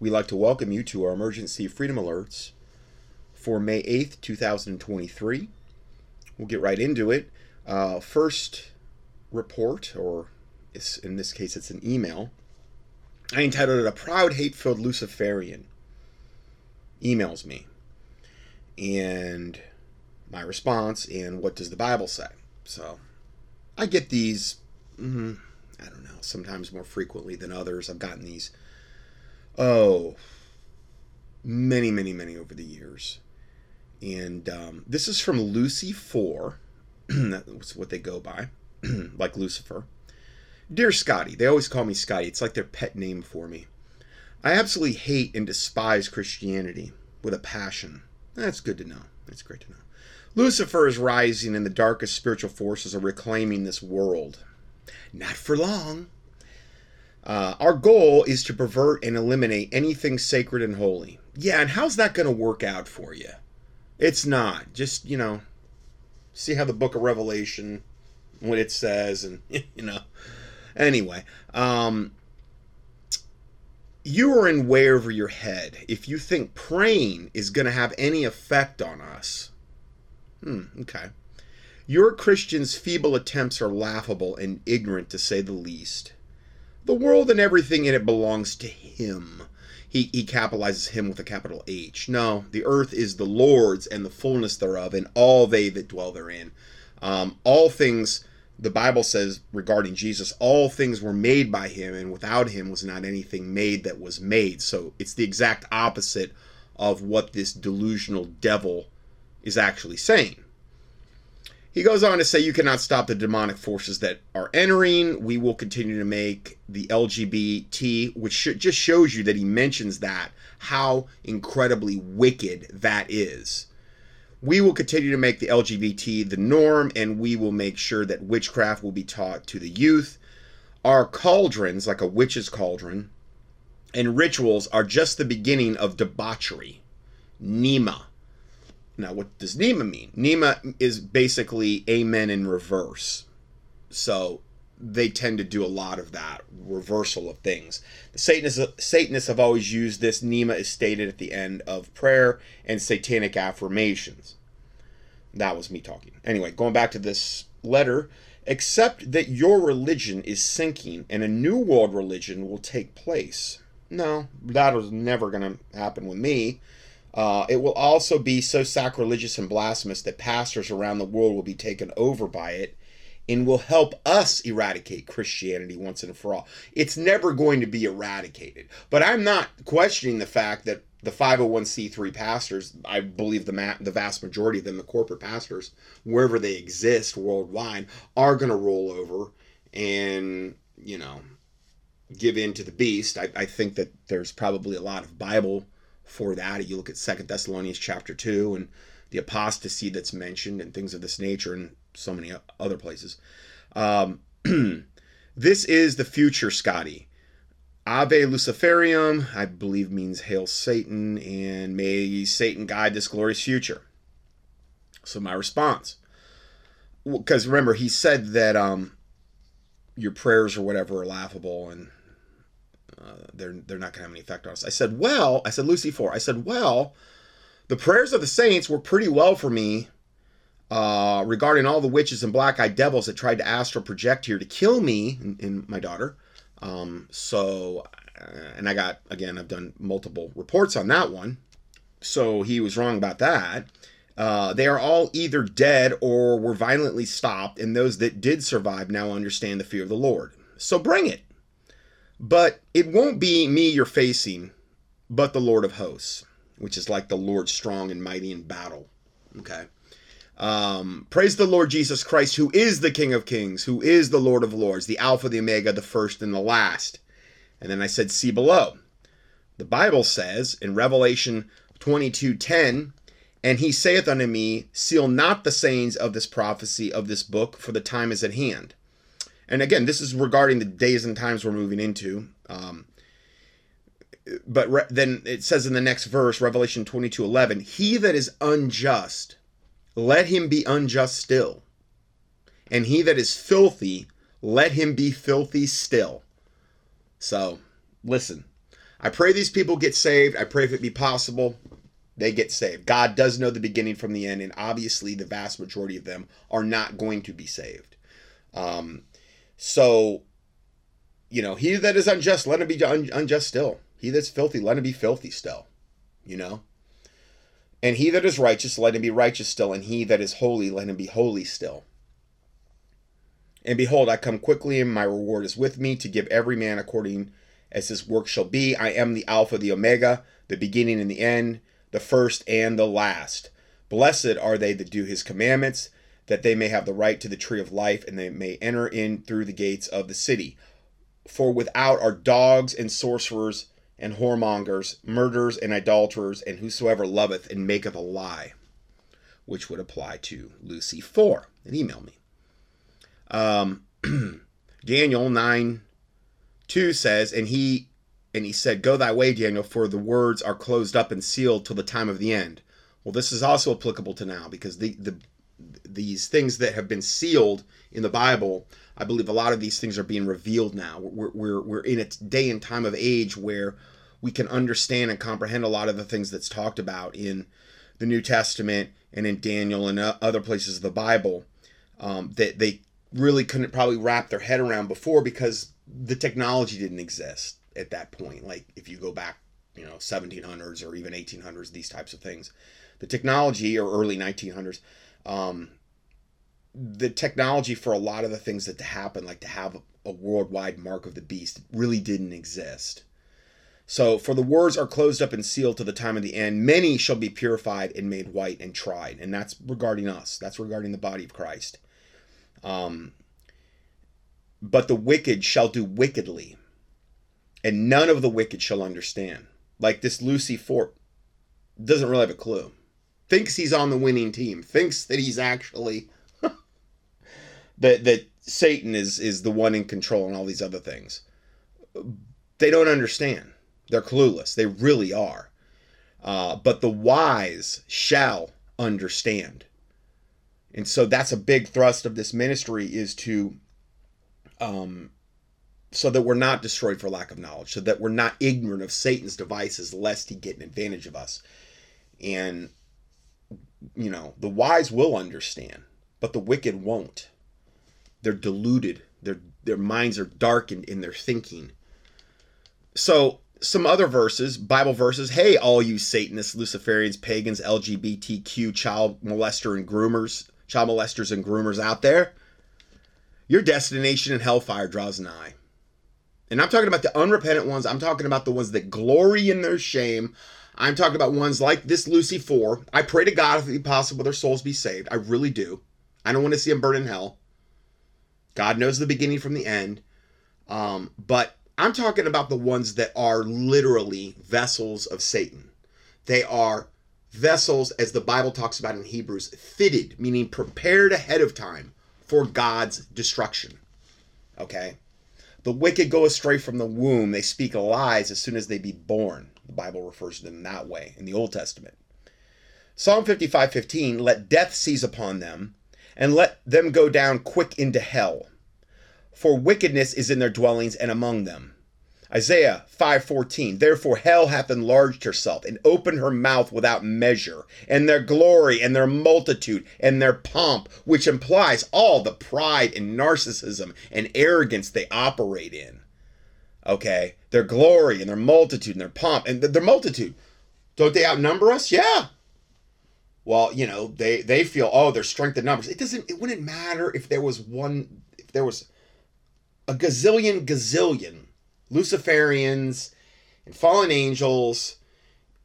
we'd like to welcome you to our emergency freedom alerts for May 8th, 2023. We'll get right into it. Uh, first report, or in this case, it's an email. I entitled it A Proud Hate Filled Luciferian emails me. And my response, and what does the Bible say? So I get these, mm, I don't know, sometimes more frequently than others. I've gotten these, oh, many, many, many over the years. And um, this is from Lucy 4. That's what they go by, like Lucifer. Dear Scotty, they always call me Scotty. It's like their pet name for me. I absolutely hate and despise Christianity with a passion. That's good to know. That's great to know. Lucifer is rising, and the darkest spiritual forces are reclaiming this world. Not for long. Uh, our goal is to pervert and eliminate anything sacred and holy. Yeah, and how's that going to work out for you? It's not. Just, you know, see how the book of Revelation, what it says, and, you know. Anyway, um, you are in way over your head if you think praying is going to have any effect on us. Hmm, okay. Your Christian's feeble attempts are laughable and ignorant to say the least. The world and everything in it belongs to Him. He, he capitalizes Him with a capital H. No, the earth is the Lord's and the fullness thereof, and all they that dwell therein. Um, all things the Bible says regarding Jesus, all things were made by him, and without him was not anything made that was made. So it's the exact opposite of what this delusional devil is actually saying. He goes on to say, You cannot stop the demonic forces that are entering. We will continue to make the LGBT, which just shows you that he mentions that, how incredibly wicked that is we will continue to make the LGBT the norm, and we will make sure that witchcraft will be taught to the youth. Our cauldrons, like a witch's cauldron, and rituals are just the beginning of debauchery. Nema. Now, what does Nema mean? Nema is basically amen in reverse. So they tend to do a lot of that reversal of things. The Satanists, Satanists have always used this. Nema is stated at the end of prayer and satanic affirmations. That was me talking. Anyway, going back to this letter, accept that your religion is sinking and a new world religion will take place. No, that was never going to happen with me. Uh, it will also be so sacrilegious and blasphemous that pastors around the world will be taken over by it and will help us eradicate Christianity once and for all. It's never going to be eradicated. But I'm not questioning the fact that the 501c3 pastors, I believe the ma- the vast majority of them, the corporate pastors, wherever they exist worldwide, are going to roll over and, you know, give in to the beast. I, I think that there's probably a lot of Bible for that. You look at Second Thessalonians chapter 2 and the apostasy that's mentioned and things of this nature and so many other places. Um, this is the future, Scotty. Ave Luciferium, I believe means Hail Satan, and may Satan guide this glorious future. So my response, because remember he said that um, your prayers or whatever are laughable and uh, they're they're not going to have any effect on us. I said, well, I said Lucy four. I said, well, the prayers of the saints were pretty well for me uh, regarding all the witches and black eyed devils that tried to astral project here to kill me and, and my daughter. Um, so, uh, and I got, again, I've done multiple reports on that one. So he was wrong about that. Uh, they are all either dead or were violently stopped, and those that did survive now understand the fear of the Lord. So bring it. But it won't be me you're facing, but the Lord of hosts which is like the Lord strong and mighty in battle. Okay. Um, praise the Lord Jesus Christ, who is the King of Kings, who is the Lord of Lords, the Alpha, the Omega, the first and the last. And then I said, see below. The Bible says in Revelation 22:10, and he saith unto me, Seal not the sayings of this prophecy of this book, for the time is at hand. And again, this is regarding the days and times we're moving into. Um, but re- then it says in the next verse, Revelation 22 11, He that is unjust, let him be unjust still. And he that is filthy, let him be filthy still. So, listen, I pray these people get saved. I pray if it be possible, they get saved. God does know the beginning from the end, and obviously the vast majority of them are not going to be saved. Um, so, you know, he that is unjust, let him be un- unjust still. He that's filthy, let him be filthy still. You know? And he that is righteous, let him be righteous still. And he that is holy, let him be holy still. And behold, I come quickly, and my reward is with me to give every man according as his work shall be. I am the Alpha, the Omega, the beginning and the end, the first and the last. Blessed are they that do his commandments, that they may have the right to the tree of life, and they may enter in through the gates of the city. For without are dogs and sorcerers and whoremongers, murderers and idolaters, and whosoever loveth and maketh a lie, which would apply to Lucy 4. And email me. Um, Daniel 9 2 says, And he and he said, Go thy way, Daniel, for the words are closed up and sealed till the time of the end. Well, this is also applicable to now because the, the these things that have been sealed in the Bible, I believe a lot of these things are being revealed now. We're, we're, we're in a day and time of age where we can understand and comprehend a lot of the things that's talked about in the New Testament and in Daniel and other places of the Bible um, that they really couldn't probably wrap their head around before because the technology didn't exist at that point. Like if you go back, you know, 1700s or even 1800s, these types of things, the technology or early 1900s, um, the technology for a lot of the things that to happen, like to have a worldwide mark of the beast, really didn't exist. So, for the words are closed up and sealed to the time of the end, many shall be purified and made white and tried. And that's regarding us, that's regarding the body of Christ. Um, but the wicked shall do wickedly, and none of the wicked shall understand. Like this Lucy 4 doesn't really have a clue. Thinks he's on the winning team. Thinks that he's actually that that Satan is is the one in control and all these other things. They don't understand. They're clueless. They really are. Uh, but the wise shall understand. And so that's a big thrust of this ministry is to um, so that we're not destroyed for lack of knowledge, so that we're not ignorant of Satan's devices, lest he get an advantage of us. And, you know, the wise will understand, but the wicked won't. They're deluded, their, their minds are darkened in their thinking. So, some other verses, Bible verses. Hey, all you Satanists, Luciferians, pagans, LGBTQ, child molester and groomers, child molesters and groomers out there. Your destination in hellfire draws nigh. And I'm talking about the unrepentant ones. I'm talking about the ones that glory in their shame. I'm talking about ones like this Lucy 4. I pray to God if it be possible their souls be saved. I really do. I don't want to see them burn in hell. God knows the beginning from the end. Um, but I'm talking about the ones that are literally vessels of Satan. They are vessels, as the Bible talks about in Hebrews, fitted, meaning prepared ahead of time for God's destruction. Okay? The wicked go astray from the womb. They speak lies as soon as they be born. The Bible refers to them that way in the Old Testament. Psalm 55 15, let death seize upon them, and let them go down quick into hell. For wickedness is in their dwellings and among them. Isaiah 5:14 Therefore hell hath enlarged herself and opened her mouth without measure and their glory and their multitude and their pomp which implies all the pride and narcissism and arrogance they operate in. Okay? Their glory and their multitude and their pomp and their multitude. Don't they outnumber us? Yeah. Well you know they they feel oh their strength in numbers. It doesn't it wouldn't matter if there was one if there was a gazillion gazillion Luciferians and fallen angels,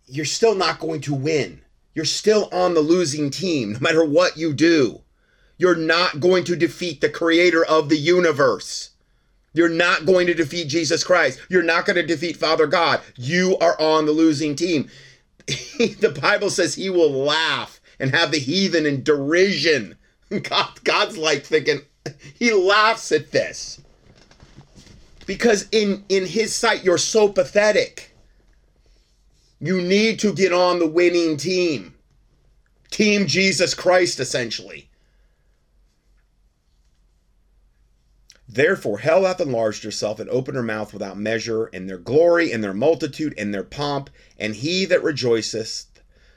you're still not going to win. You're still on the losing team no matter what you do. You're not going to defeat the creator of the universe. You're not going to defeat Jesus Christ. You're not going to defeat Father God. You are on the losing team. the Bible says he will laugh and have the heathen in derision. God, God's like thinking, he laughs at this because in in his sight you're so pathetic. You need to get on the winning team. Team jesus christ essentially. Therefore, hell hath enlarged herself and opened her mouth without measure, and their glory and their multitude and their pomp, and he that rejoiceth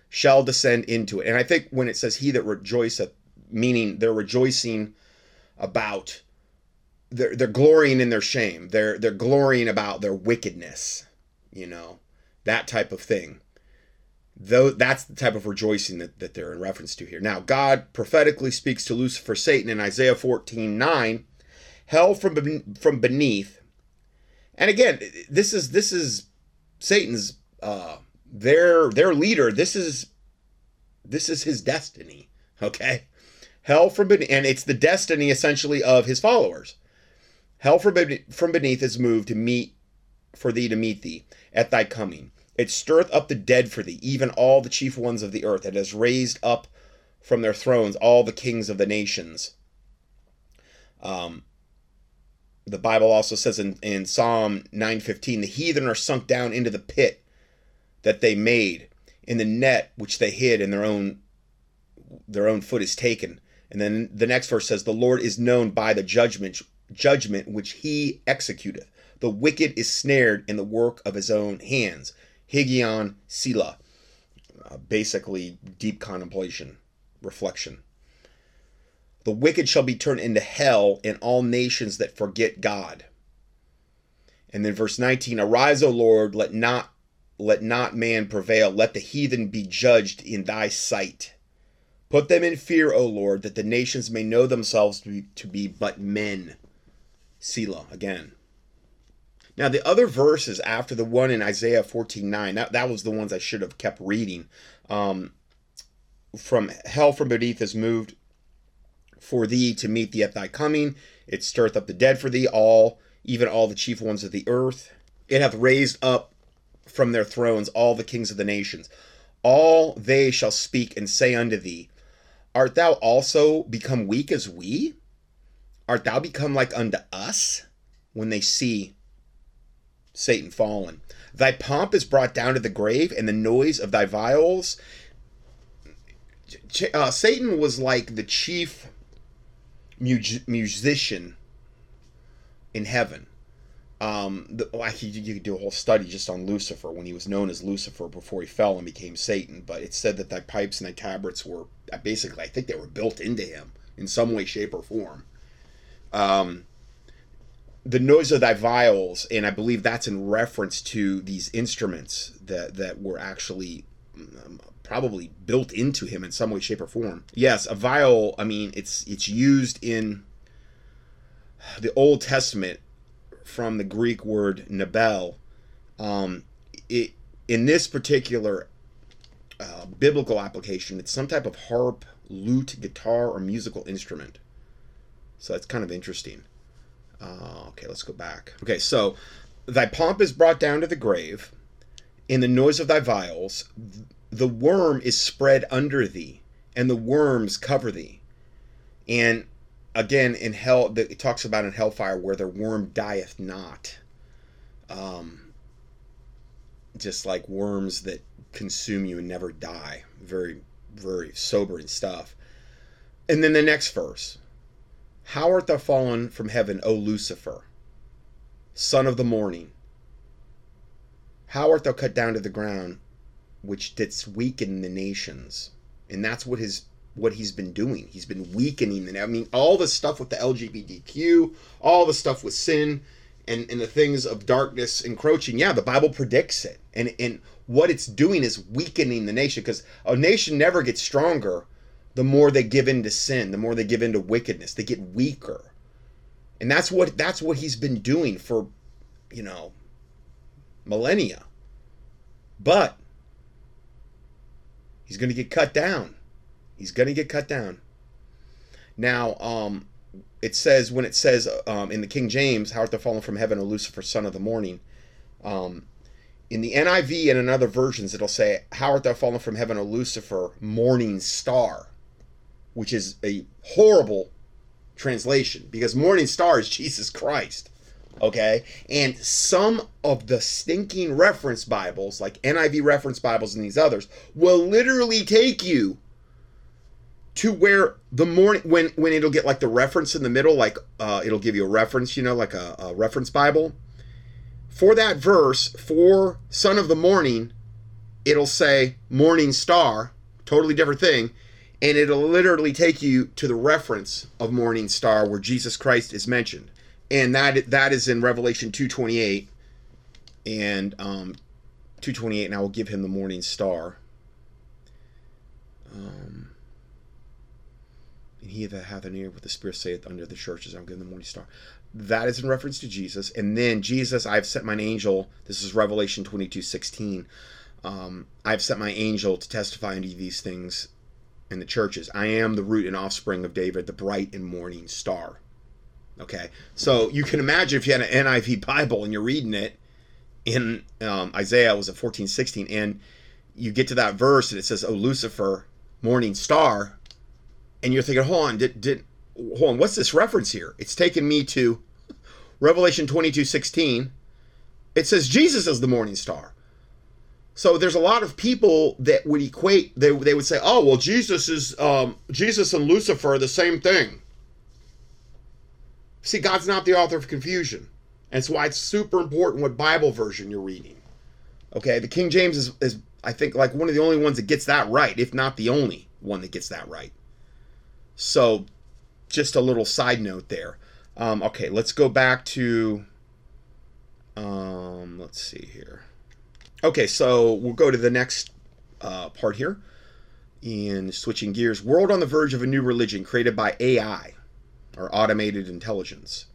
shall descend into it. And I think when it says he that rejoiceth, meaning they're rejoicing about they're they're glorying in their shame. They're they're glorying about their wickedness, you know, that type of thing. Though that's the type of rejoicing that, that they're in reference to here. Now, God prophetically speaks to Lucifer Satan in Isaiah 14 9, hell from from beneath. And again, this is this is Satan's uh their their leader. This is this is his destiny. Okay? Hell from beneath, and it's the destiny essentially of his followers. Hell from beneath, is moved to meet for thee to meet thee at thy coming. It stirreth up the dead for thee, even all the chief ones of the earth. It has raised up from their thrones all the kings of the nations. Um, the Bible also says in, in Psalm 9:15, the heathen are sunk down into the pit that they made, in the net which they hid, and their own their own foot is taken. And then the next verse says, The Lord is known by the judgment judgment which he executeth. The wicked is snared in the work of his own hands. Higgaion Selah. Uh, basically, deep contemplation, reflection. The wicked shall be turned into hell in all nations that forget God. And then verse 19, Arise, O Lord, let not let not man prevail, let the heathen be judged in thy sight. Put them in fear, O Lord, that the nations may know themselves to be, to be but men. Selah again. Now, the other verses after the one in Isaiah 14 9, that, that was the ones I should have kept reading. Um, from hell from beneath is moved for thee to meet thee at thy coming. It stirreth up the dead for thee, all, even all the chief ones of the earth. It hath raised up from their thrones all the kings of the nations. All they shall speak and say unto thee, Art thou also become weak as we? Art thou become like unto us? When they see Satan fallen. Thy pomp is brought down to the grave, and the noise of thy viols. Uh, Satan was like the chief mu- musician in heaven. Um, the, well, actually, you could do a whole study just on Lucifer when he was known as Lucifer before he fell and became Satan. But it said that thy pipes and thy tabrets were basically, I think they were built into him in some way, shape, or form. Um, the noise of thy viols, and I believe that's in reference to these instruments that that were actually um, probably built into him in some way, shape, or form. Yes, a viol. I mean, it's it's used in the Old Testament from the Greek word nebel. Um, it in this particular uh, biblical application, it's some type of harp, lute, guitar, or musical instrument. So that's kind of interesting. Uh, okay, let's go back. Okay, so thy pomp is brought down to the grave, in the noise of thy viols, the worm is spread under thee, and the worms cover thee. And again, in hell, it talks about in hellfire where the worm dieth not. Um, just like worms that consume you and never die. Very, very sobering stuff. And then the next verse how art thou fallen from heaven, O Lucifer, son of the morning? How art thou cut down to the ground, which didst weaken the nations? And that's what his what he's been doing. He's been weakening the I mean, all the stuff with the LGBTQ, all the stuff with sin and, and the things of darkness encroaching. Yeah, the Bible predicts it. And and what it's doing is weakening the nation because a nation never gets stronger the more they give in to sin, the more they give in to wickedness, they get weaker. And that's what that's what he's been doing for, you know, millennia. But he's going to get cut down. He's going to get cut down. Now, um, it says when it says um, in the King James, "How art thou fallen from heaven, O Lucifer, son of the morning?" Um, in the NIV and in other versions, it'll say, "How art thou fallen from heaven, O Lucifer, morning star?" Which is a horrible translation because morning star is Jesus Christ. Okay? And some of the stinking reference Bibles, like NIV reference Bibles and these others, will literally take you to where the morning when when it'll get like the reference in the middle, like uh, it'll give you a reference, you know, like a, a reference Bible. For that verse, for son of the morning, it'll say morning star, totally different thing, and it'll literally take you to the reference of morning star where Jesus Christ is mentioned, and that that is in Revelation two twenty eight, and um, two twenty eight, and I will give him the morning star. Um, and he that hath an ear what the Spirit saith under the churches, I'll give him the morning star. That is in reference to Jesus. And then Jesus, I've sent mine angel. This is Revelation 22 16. Um, I've sent my angel to testify unto these things in the churches. I am the root and offspring of David, the bright and morning star. Okay, so you can imagine if you had an NIV Bible and you're reading it in um, Isaiah, was it 14, 16, and you get to that verse and it says, "Oh Lucifer, morning star," and you're thinking, "Hold on, did did hold on? What's this reference here?" It's taken me to Revelation 22, 16. It says Jesus is the morning star. So there's a lot of people that would equate. They, they would say, "Oh, well, Jesus is um, Jesus and Lucifer are the same thing." See, God's not the author of confusion, and it's why it's super important what Bible version you're reading. Okay, the King James is, is I think like one of the only ones that gets that right, if not the only one that gets that right. So, just a little side note there. Um, okay, let's go back to. Um, let's see here. Okay, so we'll go to the next uh, part here. In switching gears, world on the verge of a new religion created by AI, or automated intelligence.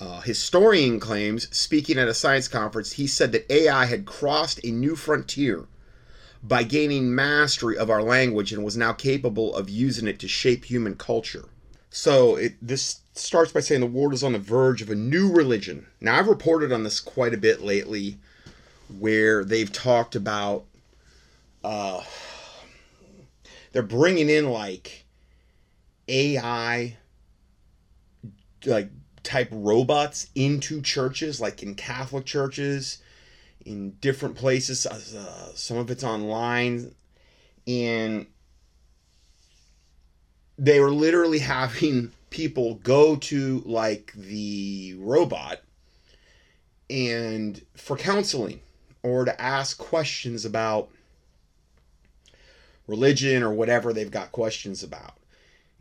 Uh, historian claims, speaking at a science conference, he said that AI had crossed a new frontier by gaining mastery of our language and was now capable of using it to shape human culture. So it, this starts by saying the world is on the verge of a new religion. Now I've reported on this quite a bit lately where they've talked about uh, they're bringing in like AI like type robots into churches, like in Catholic churches, in different places. Uh, some of it's online, and they were literally having people go to like the robot and for counseling or to ask questions about religion or whatever they've got questions about.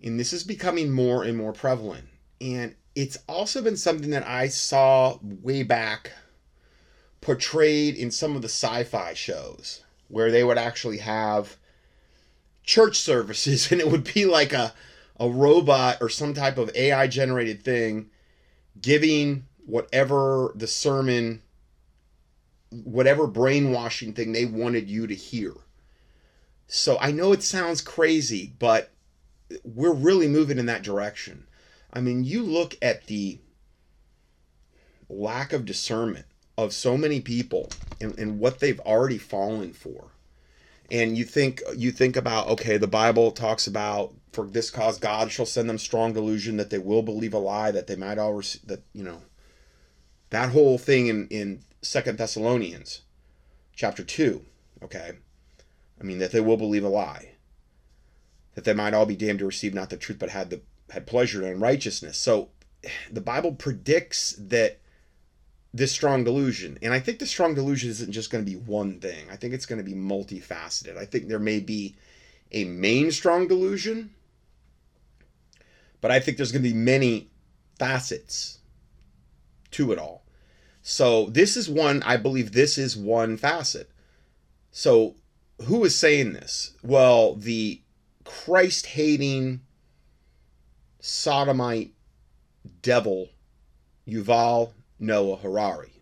And this is becoming more and more prevalent. And it's also been something that I saw way back portrayed in some of the sci fi shows where they would actually have church services and it would be like a, a robot or some type of AI generated thing giving whatever the sermon whatever brainwashing thing they wanted you to hear. So I know it sounds crazy, but we're really moving in that direction. I mean, you look at the lack of discernment of so many people and, and what they've already fallen for. And you think you think about okay, the Bible talks about for this cause God shall send them strong delusion that they will believe a lie that they might all receive, that you know that whole thing in in Second Thessalonians, chapter two. Okay, I mean that they will believe a lie, that they might all be damned to receive not the truth, but had the had pleasure in righteousness. So, the Bible predicts that this strong delusion, and I think the strong delusion isn't just going to be one thing. I think it's going to be multifaceted. I think there may be a main strong delusion, but I think there's going to be many facets to it all. So this is one, I believe this is one facet. So who is saying this? Well, the Christ hating sodomite devil Yuval Noah Harari.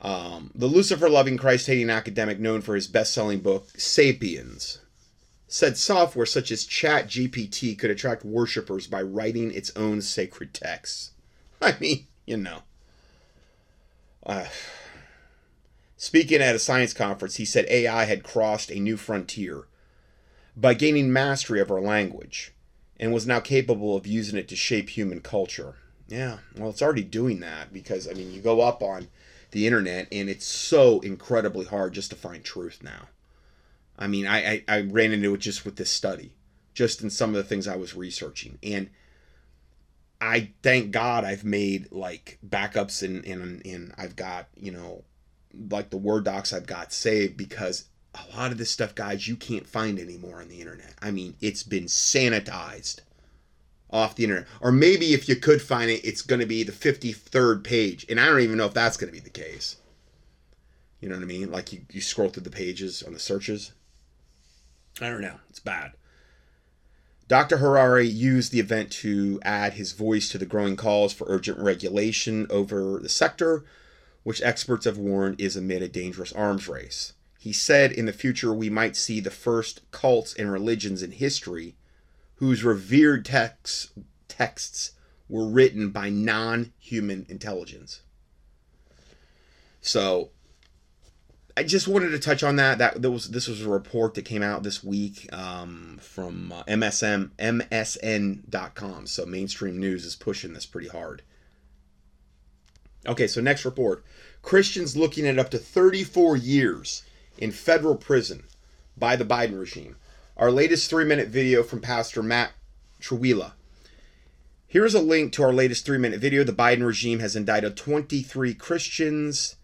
Um, the Lucifer loving, Christ hating academic known for his best selling book, Sapiens, said software such as ChatGPT could attract worshippers by writing its own sacred texts. I mean, you know. Uh, speaking at a science conference, he said AI had crossed a new frontier by gaining mastery of our language and was now capable of using it to shape human culture. Yeah, well, it's already doing that because, I mean, you go up on the internet and it's so incredibly hard just to find truth now. I mean, I, I, I ran into it just with this study. just in some of the things I was researching. And I thank God I've made like backups and and I've got, you know, like the Word docs I've got saved because a lot of this stuff, guys, you can't find anymore on the internet. I mean, it's been sanitized off the internet. Or maybe if you could find it, it's going to be the 53rd page. And I don't even know if that's going to be the case. You know what I mean? Like you, you scroll through the pages on the searches. I don't know. It's bad. Dr. Harari used the event to add his voice to the growing calls for urgent regulation over the sector, which experts have warned is amid a dangerous arms race. He said in the future we might see the first cults and religions in history whose revered texts, texts were written by non human intelligence. So I just wanted to touch on that. That there was this was a report that came out this week um, from uh, MSM MSN.com. So mainstream news is pushing this pretty hard. Okay, so next report: Christians looking at up to 34 years in federal prison by the Biden regime. Our latest three-minute video from Pastor Matt Trewhella. Here's a link to our latest three-minute video. The Biden regime has indicted 23 Christians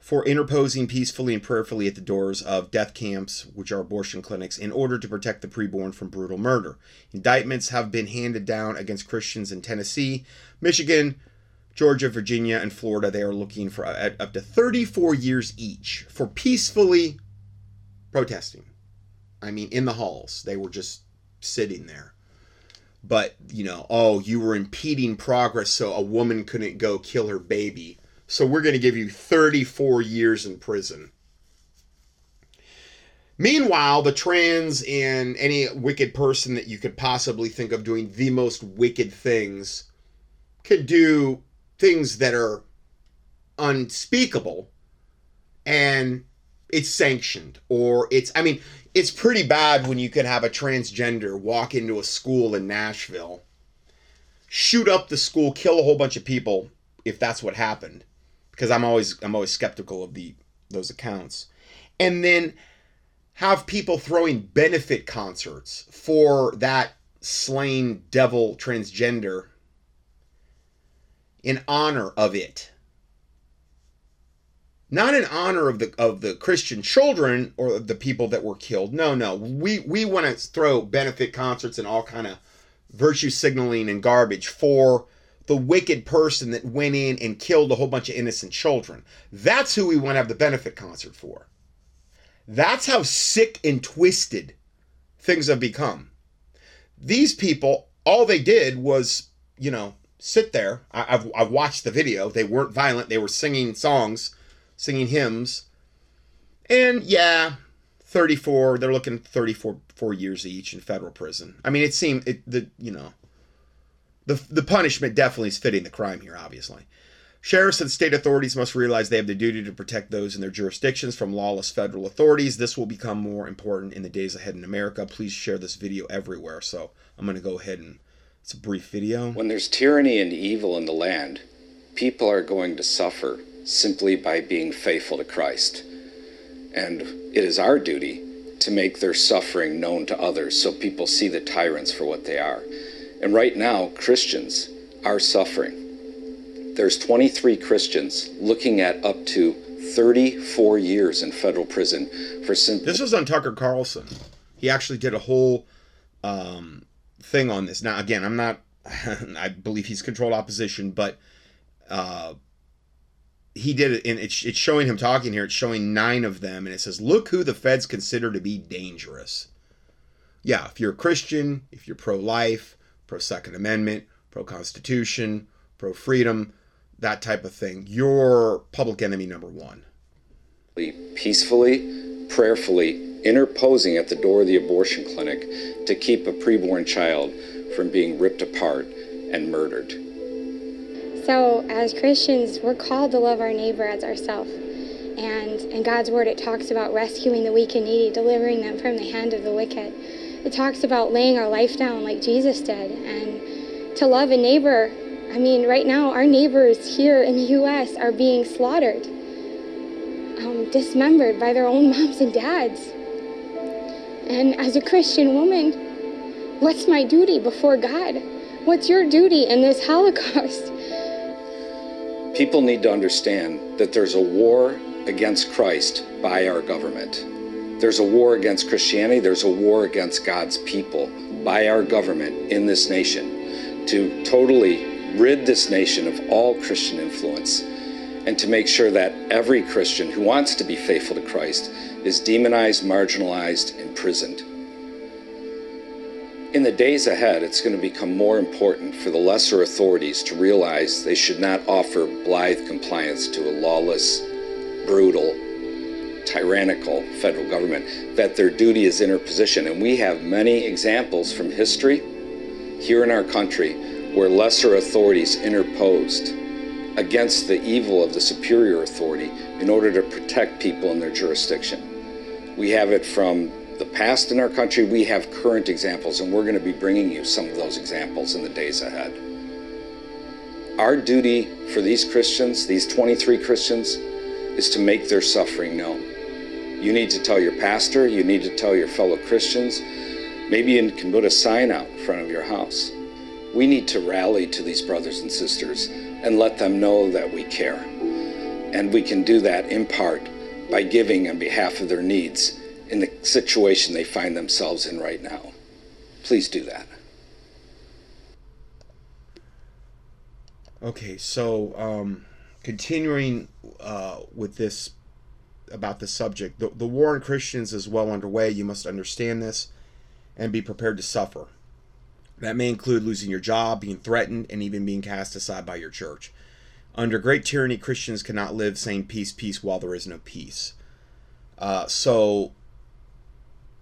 for interposing peacefully and prayerfully at the doors of death camps, which are abortion clinics, in order to protect the preborn from brutal murder. Indictments have been handed down against Christians in Tennessee, Michigan, Georgia, Virginia, and Florida. They are looking for uh, up to 34 years each for peacefully protesting. I mean, in the halls, they were just sitting there. But, you know, oh, you were impeding progress so a woman couldn't go kill her baby so we're going to give you 34 years in prison. Meanwhile, the trans and any wicked person that you could possibly think of doing the most wicked things could do things that are unspeakable and it's sanctioned or it's I mean, it's pretty bad when you can have a transgender walk into a school in Nashville, shoot up the school, kill a whole bunch of people if that's what happened because I'm always I'm always skeptical of the those accounts. And then have people throwing benefit concerts for that slain devil transgender in honor of it. Not in honor of the of the Christian children or the people that were killed. No, no. We we want to throw benefit concerts and all kind of virtue signaling and garbage for the wicked person that went in and killed a whole bunch of innocent children. That's who we want to have the benefit concert for. That's how sick and twisted things have become. These people, all they did was, you know, sit there. I, have I've watched the video. They weren't violent. They were singing songs, singing hymns. And yeah, 34, they're looking 34 four years each in federal prison. I mean, it seemed, it the you know, the, the punishment definitely is fitting the crime here, obviously. Sheriffs and state authorities must realize they have the duty to protect those in their jurisdictions from lawless federal authorities. This will become more important in the days ahead in America. Please share this video everywhere. So I'm going to go ahead and it's a brief video. When there's tyranny and evil in the land, people are going to suffer simply by being faithful to Christ. And it is our duty to make their suffering known to others so people see the tyrants for what they are. And right now, Christians are suffering. There's 23 Christians looking at up to 34 years in federal prison for simple. This was on Tucker Carlson. He actually did a whole um, thing on this. Now, again, I'm not. I believe he's controlled opposition, but uh, he did it, and it's, it's showing him talking here. It's showing nine of them, and it says, "Look who the feds consider to be dangerous." Yeah, if you're a Christian, if you're pro-life, pro Second Amendment, pro Constitution, pro freedom, that type of thing. You're public enemy number one. Peacefully, prayerfully interposing at the door of the abortion clinic to keep a preborn child from being ripped apart and murdered. So, as Christians, we're called to love our neighbor as ourselves. And in God's word, it talks about rescuing the weak and needy, delivering them from the hand of the wicked it talks about laying our life down like Jesus did and to love a neighbor. I mean, right now, our neighbors here in the U.S. are being slaughtered, um, dismembered by their own moms and dads. And as a Christian woman, What's my duty before God? What's your duty in this Holocaust? People need to understand that there's a war against Christ by our government. There's a war against Christianity, there's a war against God's people by our government in this nation to totally rid this nation of all Christian influence and to make sure that every Christian who wants to be faithful to Christ is demonized, marginalized, imprisoned. In the days ahead, it's going to become more important for the lesser authorities to realize they should not offer blithe compliance to a lawless, brutal, tyrannical federal government, that their duty is interposition. And we have many examples from history here in our country where lesser authorities interposed against the evil of the superior authority in order to protect people in their jurisdiction. We have it from the past in our country, we have current examples, and we're going to be bringing you some of those examples in the days ahead. Our duty for these Christians, these 23 Christians, is to make their suffering known. You need to tell your pastor, you need to tell your fellow Christians. Maybe you can put a sign out in front of your house. We need to rally to these brothers and sisters and let them know that we care. And we can do that in part by giving on behalf of their needs in the situation they find themselves in right now. Please do that. Okay, so um, continuing uh, with this about the subject, the, the war on Christians is well underway. You must understand this and be prepared to suffer. That may include losing your job, being threatened, and even being cast aside by your church. Under great tyranny, Christians cannot live saying peace, peace while there is no peace. Uh, so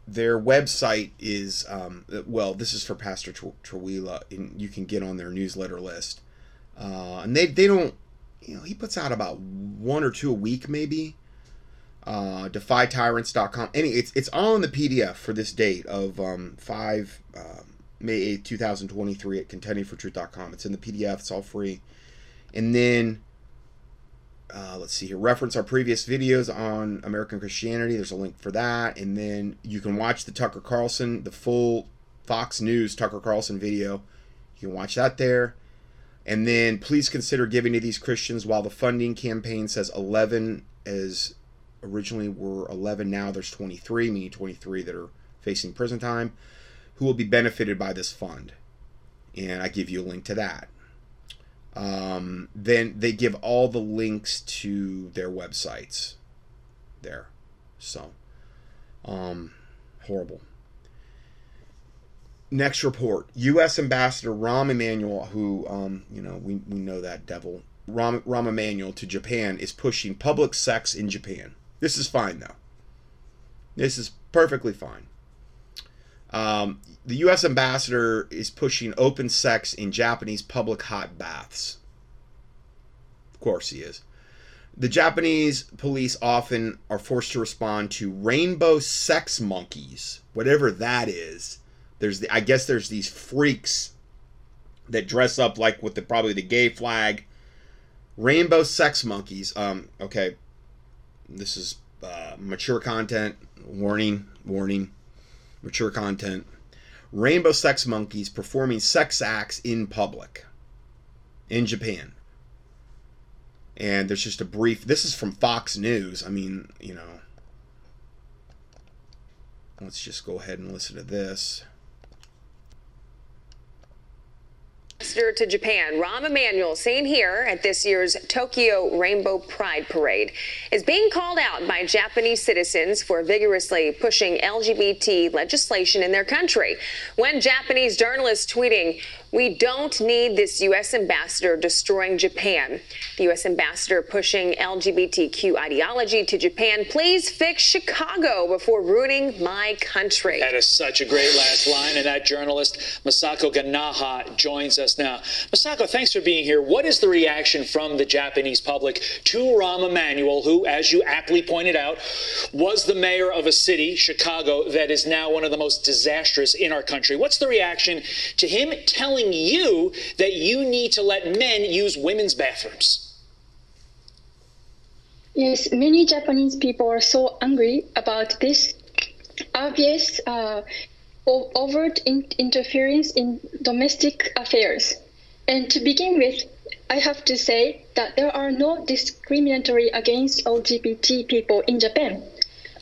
their website is um, well. This is for Pastor Trewhella, and you can get on their newsletter list. Uh, and they they don't, you know, he puts out about one or two a week, maybe. Uh, defytyrants.com. Any, it's it's all in the PDF for this date of um, five. Uh, May 8th, 2023 at contendingfortruth.com. It's in the PDF, it's all free. And then, uh, let's see here, reference our previous videos on American Christianity. There's a link for that. And then you can watch the Tucker Carlson, the full Fox News Tucker Carlson video. You can watch that there. And then please consider giving to these Christians while the funding campaign says 11 as originally were 11 now there's 23 meaning 23 that are facing prison time who will be benefited by this fund. And I give you a link to that. Um, then they give all the links to their websites there. So, um, horrible. Next report U.S. Ambassador Rahm Emanuel, who, um, you know, we, we know that devil, Rahm, Rahm Emanuel to Japan, is pushing public sex in Japan. This is fine, though. This is perfectly fine. Um, the U.S. ambassador is pushing open sex in Japanese public hot baths. Of course, he is. The Japanese police often are forced to respond to rainbow sex monkeys, whatever that is. There's the, I guess there's these freaks that dress up like with the probably the gay flag. Rainbow sex monkeys. Um, okay, this is uh, mature content. Warning, warning mature content, rainbow sex monkeys performing sex acts in public in Japan. And there's just a brief, this is from Fox News. I mean, you know, let's just go ahead and listen to this. Ambassador to Japan, Rahm Emanuel, seen here at this year's Tokyo Rainbow Pride Parade, is being called out by Japanese citizens for vigorously pushing LGBT legislation in their country. When Japanese journalists tweeting, we don't need this U.S. ambassador destroying Japan. The U.S. ambassador pushing LGBTQ ideology to Japan. Please fix Chicago before ruining my country. That is such a great last line. And that journalist, Masako Ganaha, joins us now. Masako, thanks for being here. What is the reaction from the Japanese public to Rahm Emanuel, who, as you aptly pointed out, was the mayor of a city, Chicago, that is now one of the most disastrous in our country? What's the reaction to him telling telling you that you need to let men use women's bathrooms. Yes, many Japanese people are so angry about this obvious uh, overt in- interference in domestic affairs. And to begin with, I have to say that there are no discriminatory against LGBT people in Japan.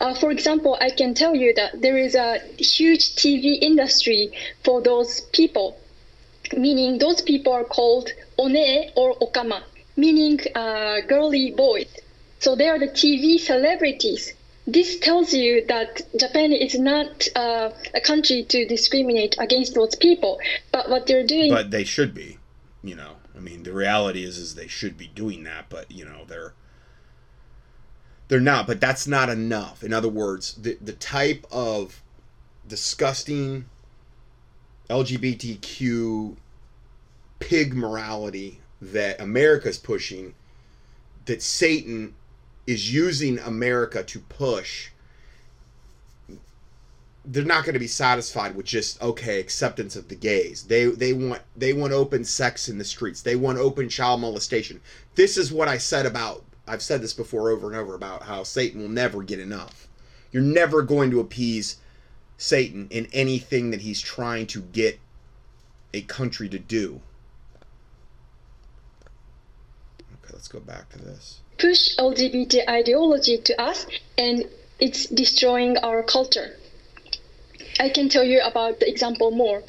Uh, for example, I can tell you that there is a huge TV industry for those people, meaning those people are called one or okama, meaning uh, girly boys. So they are the TV celebrities. This tells you that Japan is not uh, a country to discriminate against those people. But what they're doing. But they should be, you know. I mean, the reality is, is they should be doing that, but you know, they're they're not. But that's not enough. In other words, the the type of disgusting LGBTQ pig morality that America's pushing, that Satan is using America to push, they're not going to be satisfied with just okay acceptance of the gays. They they want they want open sex in the streets. They want open child molestation. This is what I said about I've said this before over and over about how Satan will never get enough. You're never going to appease Satan in anything that he's trying to get a country to do. Okay, let's go back to this. Push LGBT ideology to us, and it's destroying our culture. I can tell you about the example more.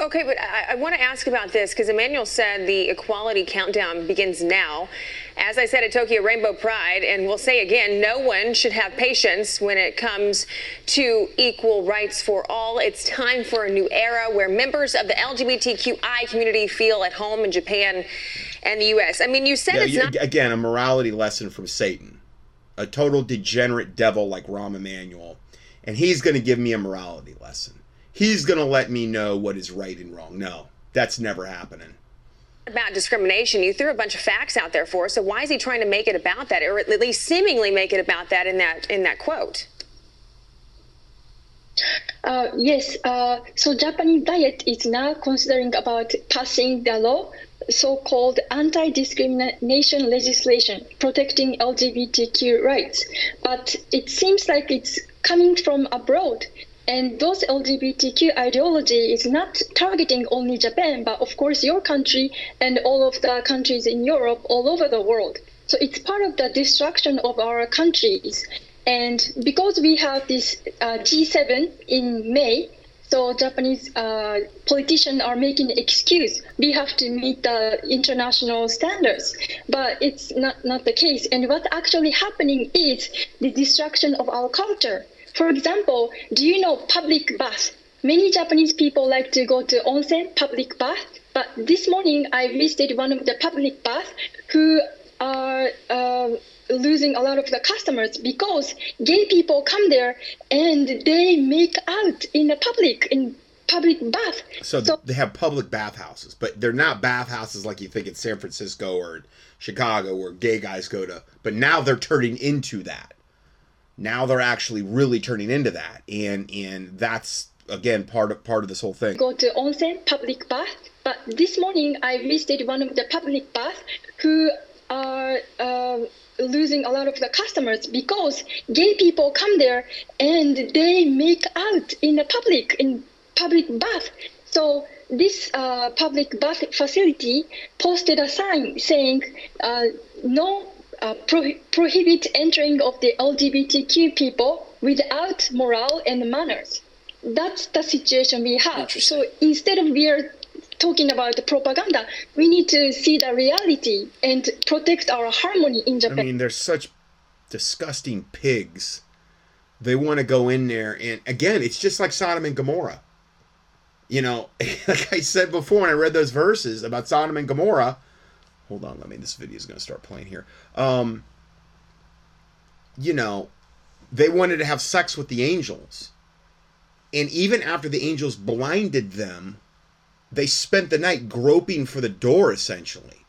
Okay, but I, I want to ask about this because Emanuel said the equality countdown begins now. As I said at Tokyo Rainbow Pride, and we'll say again, no one should have patience when it comes to equal rights for all. It's time for a new era where members of the LGBTQI community feel at home in Japan and the U.S. I mean, you said Yeah, it's you- not. again a morality lesson from Satan, a total degenerate devil like Rahm Emanuel, and he's going to give me a morality lesson. He's going to let me know what is right and wrong. No, that's never happening. About discrimination. You threw a bunch of facts out there for us. So why is he trying to make it about that, or at least seemingly make it about that in that in that quote? Uh, yes, uh, so Japanese diet is now considering about passing the law, so-called anti-discrimination legislation protecting LGBTQ rights. But it seems like it's coming from abroad. And those LGBTQ ideology is not targeting only Japan, but of course your country and all of the countries in Europe, all over the world. So it's part of the destruction of our countries. And because we have this uh, G7 in May, so Japanese uh, politicians are making excuse. We have to meet the international standards, but it's not, not the case. And what actually happening is the destruction of our culture. For example, do you know public bath? Many Japanese people like to go to onsen, public bath. But this morning I visited one of the public bath who are uh, losing a lot of the customers because gay people come there and they make out in the public in public bath. So, they have public bathhouses, but they're not bathhouses like you think in San Francisco or Chicago where gay guys go to. But now they're turning into that. Now they're actually really turning into that, and and that's again part of part of this whole thing. go to onsen public bath. But this morning I visited one of the public bath who are uh, losing a lot of the customers because gay people come there and they make out in the public in public bath. So this uh, public bath facility posted a sign saying uh, no uh, pro- prohibit entering of the LGBTQ people without morale and manners. That's the situation we have. So instead of we are talking about the propaganda, we need to see the reality and protect our harmony in Japan. I mean, they're such disgusting pigs. They want to go in there, and again, it's just like Sodom and Gomorrah. You know, like I said before, when I read those verses about Sodom and Gomorrah. Hold on, let me. This video is going to start playing here. Um, you know, they wanted to have sex with the angels, and even after the angels blinded them, they spent the night groping for the door, essentially.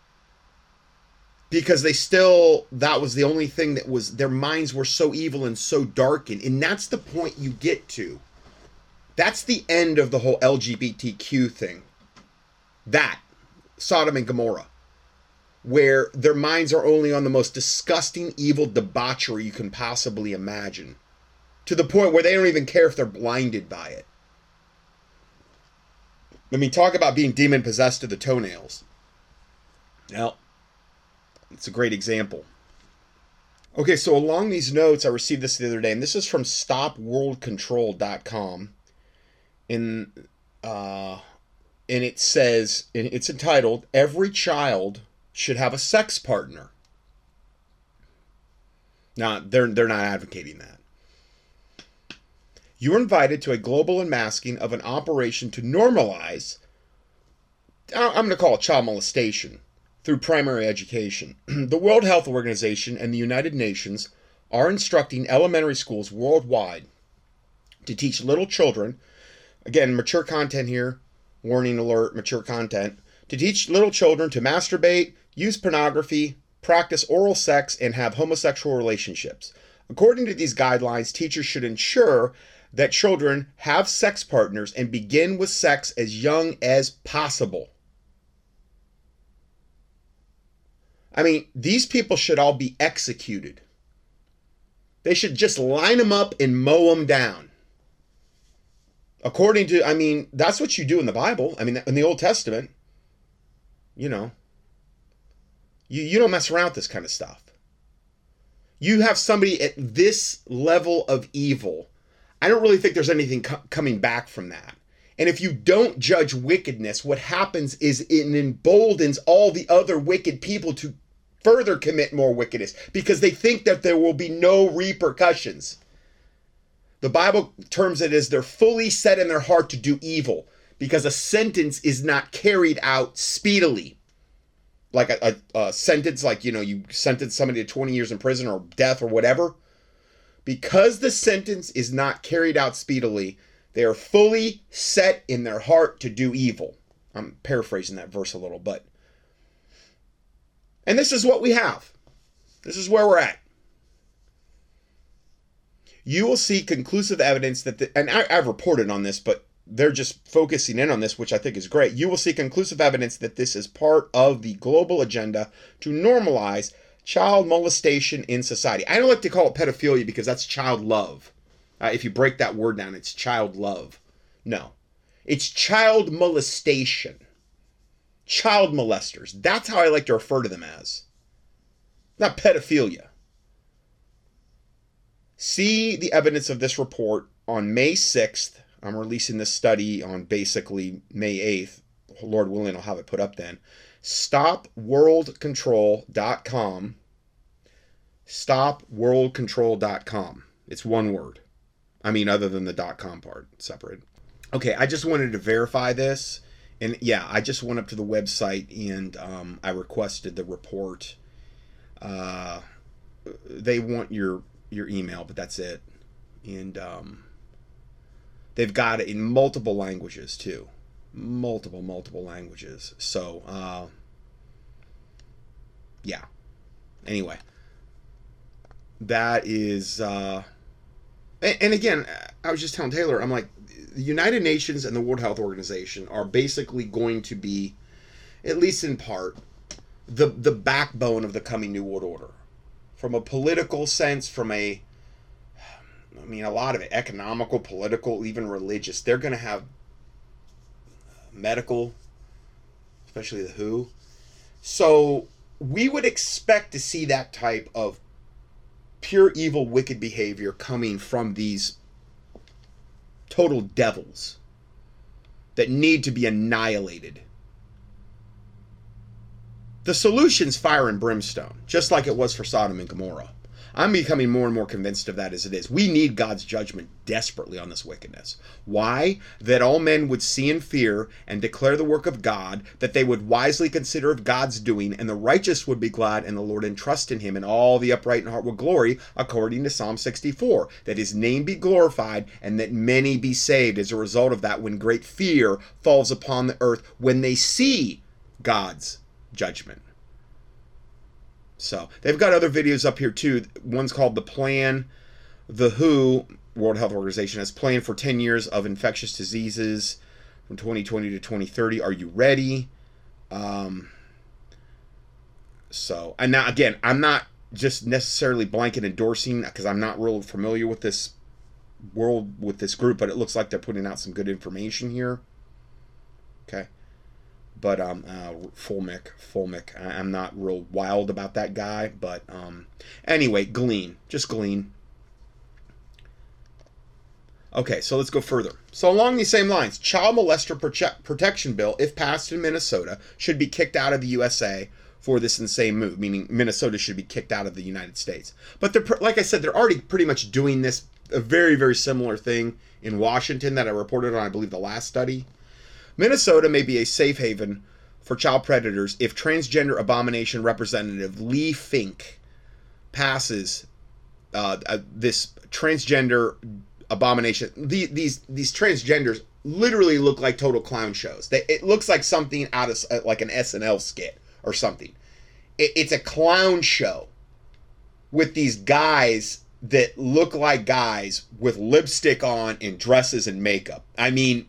Because they still that was the only thing that was their minds were so evil and so darkened. And that's the point you get to. That's the end of the whole lgbtq thing. That sodom and gomorrah where their minds are only on the most disgusting evil debauchery you can possibly imagine to the point where they don't even care if they're blinded by it. I mean, talk about being demon possessed to the toenails. Now, it's a great example. Okay, so along these notes, I received this the other day, and this is from StopWorldControl.com. In uh, and it says it's entitled "Every Child Should Have a Sex Partner." Now, they're they're not advocating that. You are invited to a global unmasking of an operation to normalize. I'm going to call it child molestation through primary education. the World Health Organization and the United Nations are instructing elementary schools worldwide to teach little children, again, mature content here, warning alert, mature content, to teach little children to masturbate, use pornography, practice oral sex, and have homosexual relationships. According to these guidelines, teachers should ensure that children have sex partners and begin with sex as young as possible. I mean, these people should all be executed. They should just line them up and mow them down. According to, I mean, that's what you do in the Bible. I mean, in the Old Testament, you know, you, you don't mess around with this kind of stuff. You have somebody at this level of evil. I don't really think there's anything co- coming back from that. And if you don't judge wickedness, what happens is it emboldens all the other wicked people to further commit more wickedness because they think that there will be no repercussions. The Bible terms it as they're fully set in their heart to do evil because a sentence is not carried out speedily. Like a, a, a, sentence, like, you know, you sentence somebody to 20 years in prison or death or whatever. Because the sentence is not carried out speedily, they are fully set in their heart to do evil. I'm paraphrasing that verse a little, but and this is what we have. This is where we're at. You will see conclusive evidence that, the, and I, I've reported on this, but they're just focusing in on this, which I think is great. You will see conclusive evidence that this is part of the global agenda to normalize child molestation in society. I don't like to call it pedophilia because that's child love. Uh, if you break that word down, it's child love. No, it's child molestation child molesters. That's how I like to refer to them as. Not pedophilia. See the evidence of this report on May 6th. I'm releasing this study on basically May 8th. Lord willing, I'll have it put up then. StopWorldControl.com. StopWorldControl.com. It's one word. I mean, other than the dot .com part, separate. Okay, I just wanted to verify this and yeah, I just went up to the website and um, I requested the report. Uh, they want your your email, but that's it. And um, they've got it in multiple languages too, multiple multiple languages. So uh, yeah. Anyway, that is. Uh, and, and again, I was just telling Taylor, I'm like, the United Nations and the World Health Organization are basically going to be, at least in part, the the backbone of the coming New World Order. From a political sense, from a mean, a lot of it economical, political, even religious. They're going to have medical, especially the WHO. So we would expect to see that type of pure evil, wicked behavior coming from these total devils that need to be annihilated. The solution's fire and brimstone, just like it was for Sodom and Gomorrah. I'm becoming more and more convinced of that as it is. We need God's judgment desperately on this wickedness. Why? That all men would see and fear and declare the work of God, that they would wisely consider of God's doing, and the righteous would be glad, and the Lord and trust in him, and all the upright in heart will glory, according to Psalm 64. That his name be glorified, and that many be saved as a result of that, when great fear falls upon the earth, when they see God's judgment. So they've got other videos up here too. One's called The Plan. The WHO, World Health Organization, has planned for 10 years of infectious diseases from 2020 to 2030. Are you ready? Um, so, and now again, I'm not just necessarily blanket endorsing because I'm not real familiar with this world with this group, but it looks like they're putting out some good information here. Okay. But um, uh, Fuellmich, Fuellmich, I- I'm not real wild about that guy, but um, anyway, glean, just glean. Okay, so let's go further. So along these same lines, child molester prote- protection bill, if passed in Minnesota, should be kicked out of the USA for this insane move, meaning Minnesota should be kicked out of the United States. But they're like I said, they're already pretty much doing this a very very similar thing in Washington that I reported on, I believe, the last study. Minnesota may be a safe haven for child predators if transgender abomination representative Lee Fink passes uh, uh, this transgender abomination. The, these these transgenders literally look like total clown shows. They, it looks like something out of uh, like an SNL skit or something. It, it's a clown show with these guys that look like guys with lipstick on and dresses and makeup. I mean,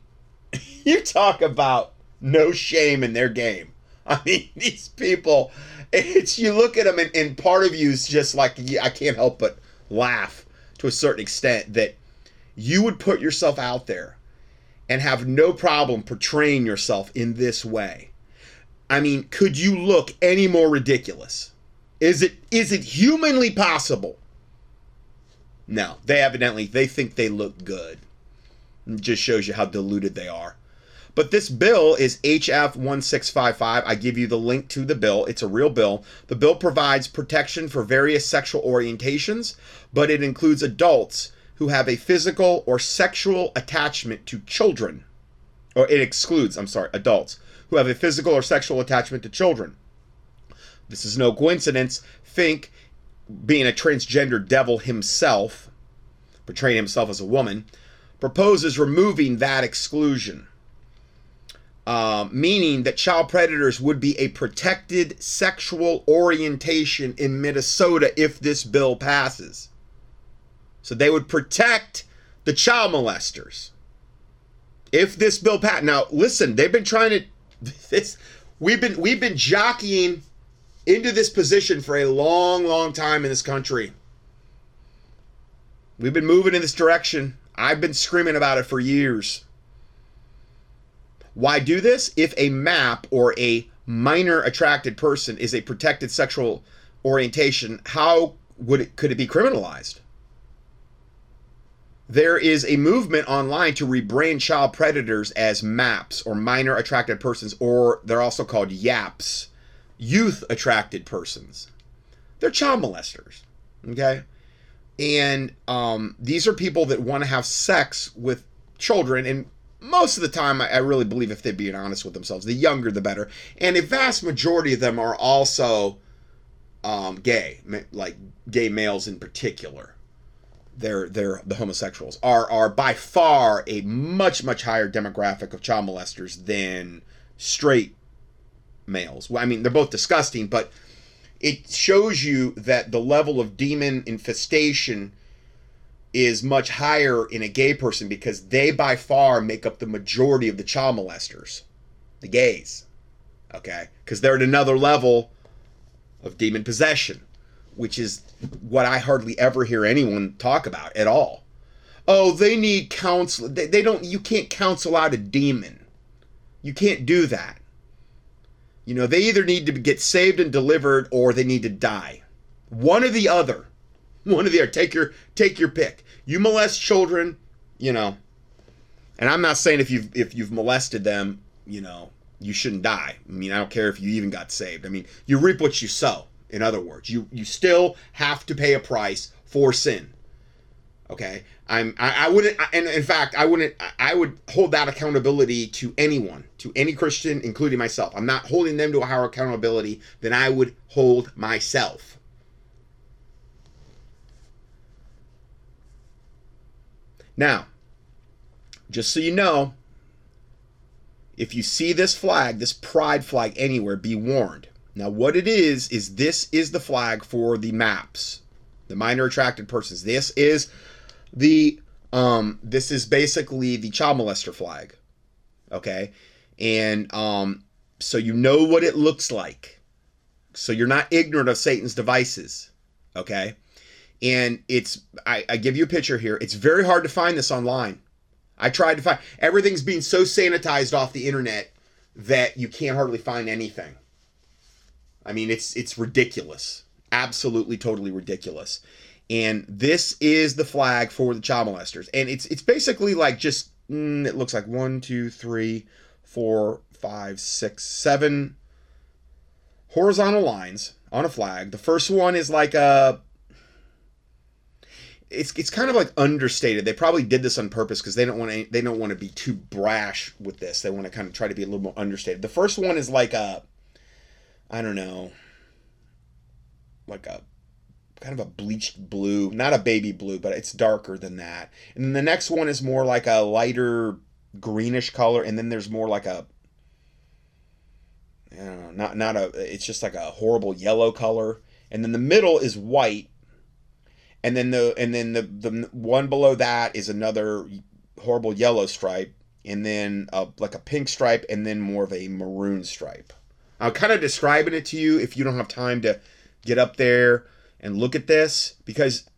you talk about no shame in their game. I mean, these people, it's you look at them and, and part of you is just like, yeah, I can't help but laugh to a certain extent that you would put yourself out there and have no problem portraying yourself in this way. I mean, could you look any more ridiculous? Is it is it humanly possible? No, they evidently they think they look good. It just shows you how diluted they are. But this bill is HF 1655. I give you the link to the bill. It's a real bill. The bill provides protection for various sexual orientations, but it includes adults who have a physical or sexual attachment to children. Or it excludes, I'm sorry, adults who have a physical or sexual attachment to children. This is no coincidence. Fink, being a transgender devil himself, portraying himself as a woman, proposes removing that exclusion. Uh, meaning that child predators would be a protected sexual orientation in Minnesota if this bill passes. So they would protect the child molesters. If this bill passes, now listen, they've been trying to this we've been we've been jockeying into this position for a long, long time in this country. We've been moving in this direction. I've been screaming about it for years. Why do this? If a map or a minor attracted person is a protected sexual orientation, how would it could it be criminalized? There is a movement online to rebrand child predators as MAPS or minor attracted persons, or they're also called YAPs, youth attracted persons. They're child molesters. Okay? And um, these are people that want to have sex with children. And most of the time, I, I really believe if they're being honest with themselves, the younger the better. And a vast majority of them are also um, gay, like gay males in particular. They're they're the homosexuals are are by far a much much higher demographic of child molesters than straight males. Well, I mean, they're both disgusting, but it shows you that the level of demon infestation is much higher in a gay person because they by far make up the majority of the child molesters, the gays. Okay? Because they're at another level of demon possession, which is what I hardly ever hear anyone talk about at all. Oh, they need counsel. They, they don't, you can't counsel out a demon. You can't do that. You know, they either need to get saved and delivered or they need to die. One or the other. One or the other. Take your take your pick. You molest children, you know. And I'm not saying if you've if you've molested them, you know, you shouldn't die. I mean, I don't care if you even got saved. I mean, you reap what you sow. In other words, you you still have to pay a price for sin. Okay, I'm I, I wouldn't and in fact I wouldn't I would hold that accountability to anyone to any Christian including myself. I'm not holding them to a higher accountability than I would hold myself. Now, just so you know, if you see this flag, this pride flag anywhere, be warned. Now, what it is, is this is the flag for the MAPS, the minor attracted persons. This is the um this is basically the child molester flag. Okay? And um so you know what it looks like. So you're not ignorant of Satan's devices. Okay? and it's I, I give you a picture here. It's very hard to find this online. I tried to find everything's being so sanitized off the internet that you can't hardly find anything. I mean, it's it's ridiculous, absolutely, totally ridiculous. And this is the flag for the child molesters, and it's it's basically like just mm, it looks like one, two, three, four, five, six, seven horizontal lines on a flag. The first one is like a it's it's kind of like understated. They probably did this on purpose because they don't want to they don't want to be too brash with this. They want to kind of try to be a little more understated. The first one is like a I don't know, like a kind of a bleached blue, not a baby blue, but it's darker than that. And then the next one is more like a lighter greenish color, and then there's more like a I don't know, not not a it's just like a horrible yellow color. And then the middle is white and then the and then the the one below that is another horrible yellow stripe, and then a, like a pink stripe, and then more of a maroon stripe. I'm kind of describing it to you if you don't have time to get up there and look at this because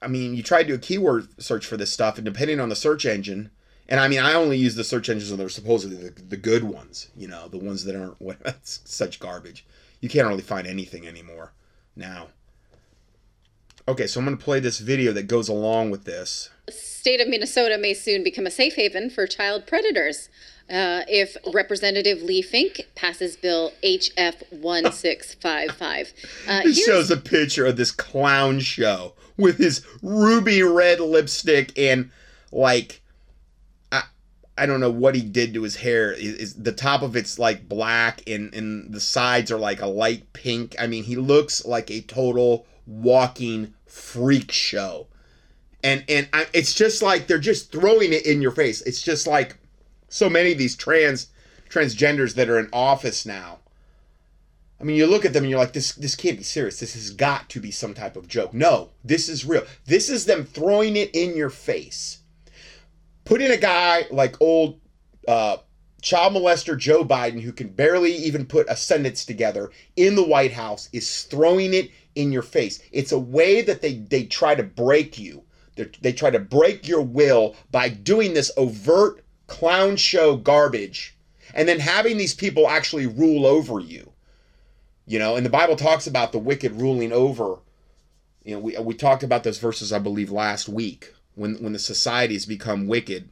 I mean you try to do a keyword search for this stuff, and depending on the search engine. And I mean, I only use the search engines that are supposedly the, the good ones, you know, the ones that aren't what such garbage. You can't really find anything anymore now. Okay, so I'm going to play this video that goes along with this. State of Minnesota may soon become a safe haven for child predators. Uh, if Representative Lee Fink passes Bill HF 1655. Uh, he shows a picture of this clown show with his ruby red lipstick and, like, I, I don't know what he did to his hair. Is, the top of it's like black and, and the sides are like a light pink. I mean, he looks like a total walking freak show. And and I, it's just like they're just throwing it in your face. It's just like so many of these trans transgenders that are in office now. I mean, you look at them and you're like, this this can't be serious. This has got to be some type of joke. No, this is real. This is them throwing it in your face. Putting a guy like old uh, child molester Joe Biden, who can barely even put a sentence together in the White House, is throwing it in your face. It's a way that they, they try to break you. They're, they try to break your will by doing this overt clown show garbage and then having these people actually rule over you. You know, and the Bible talks about the wicked ruling over. You know, we, we talked about those verses, I believe, last week when, when the societies become wicked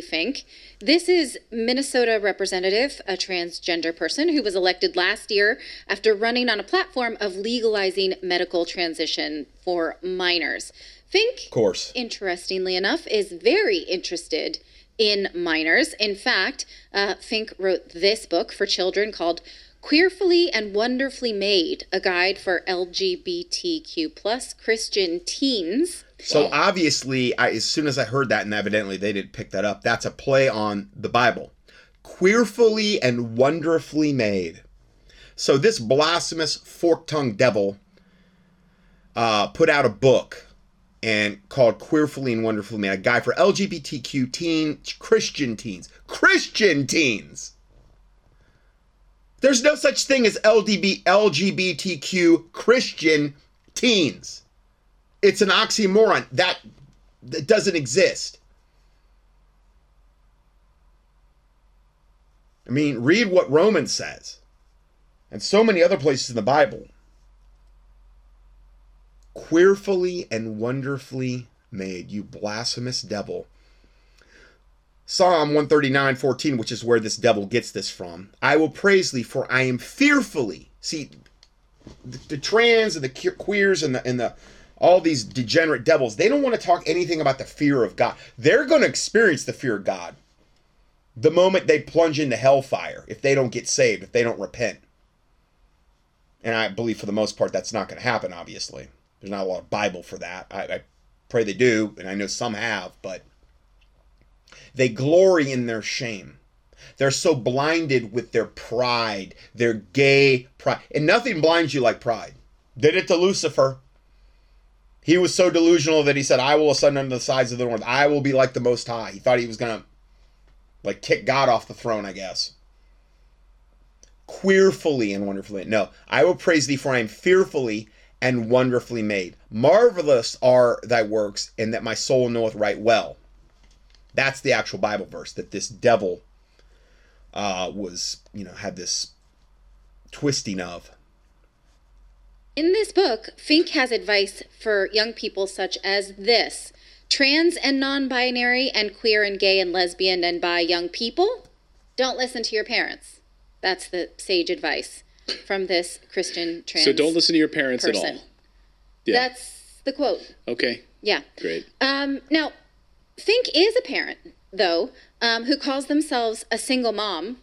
Fink. This is Minnesota representative, a transgender person who was elected last year after running on a platform of legalizing medical transition for minors. Fink, of course, interestingly enough, is very interested in minors. In fact, uh, Fink wrote this book for children called Queerfully and Wonderfully Made, a guide for LGBTQ plus Christian teens. So obviously, I, as soon as I heard that, and evidently they didn't pick that up, that's a play on the Bible. Queerfully and wonderfully made. So this blasphemous fork-tongued devil uh, put out a book and called Queerfully and Wonderfully Made, a guy for LGBTQ teen Christian teens. Christian teens. There's no such thing as LDB, LGBTQ Christian teens. It's an oxymoron. That, that doesn't exist. I mean, read what Romans says and so many other places in the Bible. Queerfully and wonderfully made, you blasphemous devil. Psalm 139, 14, which is where this devil gets this from. I will praise thee, for I am fearfully. See, the, the trans and the queers and the and the all these degenerate devils, they don't want to talk anything about the fear of God. They're going to experience the fear of God the moment they plunge into hellfire if they don't get saved, if they don't repent. And I believe for the most part that's not going to happen, obviously. There's not a lot of Bible for that. I, I pray they do, and I know some have, but they glory in their shame. They're so blinded with their pride, their gay pride. And nothing blinds you like pride. Did it to Lucifer. He was so delusional that he said, I will ascend unto the sides of the north. I will be like the Most High. He thought he was going to, like, kick God off the throne, I guess. Queerfully and wonderfully. No, I will praise thee, for I am fearfully and wonderfully made. Marvelous are thy works, and that my soul knoweth right well. That's the actual Bible verse that this devil uh, was, you know, had this twisting of. In this book, Fink has advice for young people such as this trans and non binary, and queer and gay and lesbian and bi young people, don't listen to your parents. That's the sage advice from this Christian trans. So don't listen to your parents person. at all. Yeah. That's the quote. okay. Yeah. Great. Um, now, Fink is a parent, though, um, who calls themselves a single mom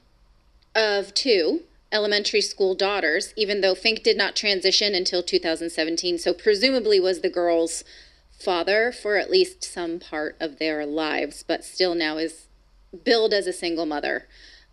of two elementary school daughters, even though Fink did not transition until 2017, so presumably was the girls' father for at least some part of their lives, but still now is billed as a single mother.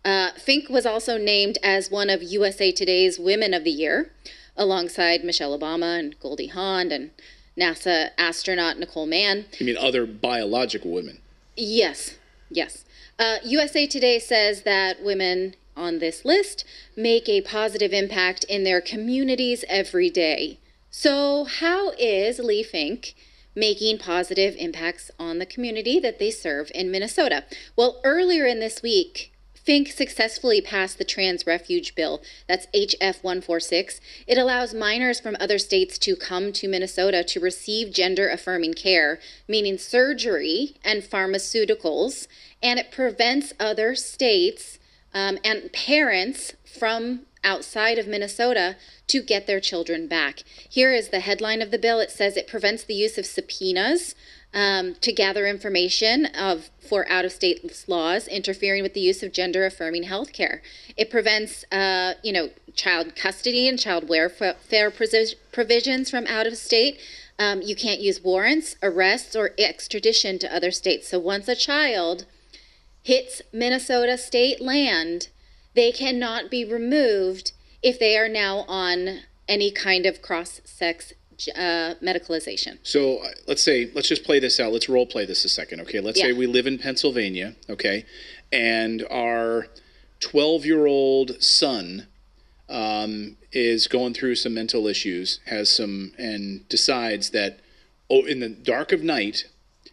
Uh, Fink was also named as one of USA Today's Women of the Year, alongside Michelle Obama and Goldie Hawn and NASA astronaut Nicole Mann. You mean other biological women? Yes, yes. Uh, USA Today says that women on this list make a positive impact in their communities every day. So, how is Lee Fink making positive impacts on the community that they serve in Minnesota? Well, earlier in this week, Fink successfully passed the Trans Refuge Bill. That's HF 146. It allows minors from other states to come to Minnesota to receive gender affirming care, meaning surgery and pharmaceuticals, and it prevents other states um, and parents from outside of Minnesota to get their children back. Here is the headline of the bill. It says it prevents the use of subpoenas um, to gather information of for out-of-state laws interfering with the use of gender-affirming health care. It prevents, uh, you know, child custody and child welfare provi- provisions from out of state. Um, you can't use warrants, arrests, or extradition to other states. So once a child hits Minnesota state land, they cannot be removed if they are now on any kind of cross-sex uh, medicalization. So uh, let's say, let's just play this out. Let's role play this a second, okay? Let's say we live in Pennsylvania, okay? And our 12 year old son um, is going through some mental issues, has some, and decides that, oh, in the dark of night,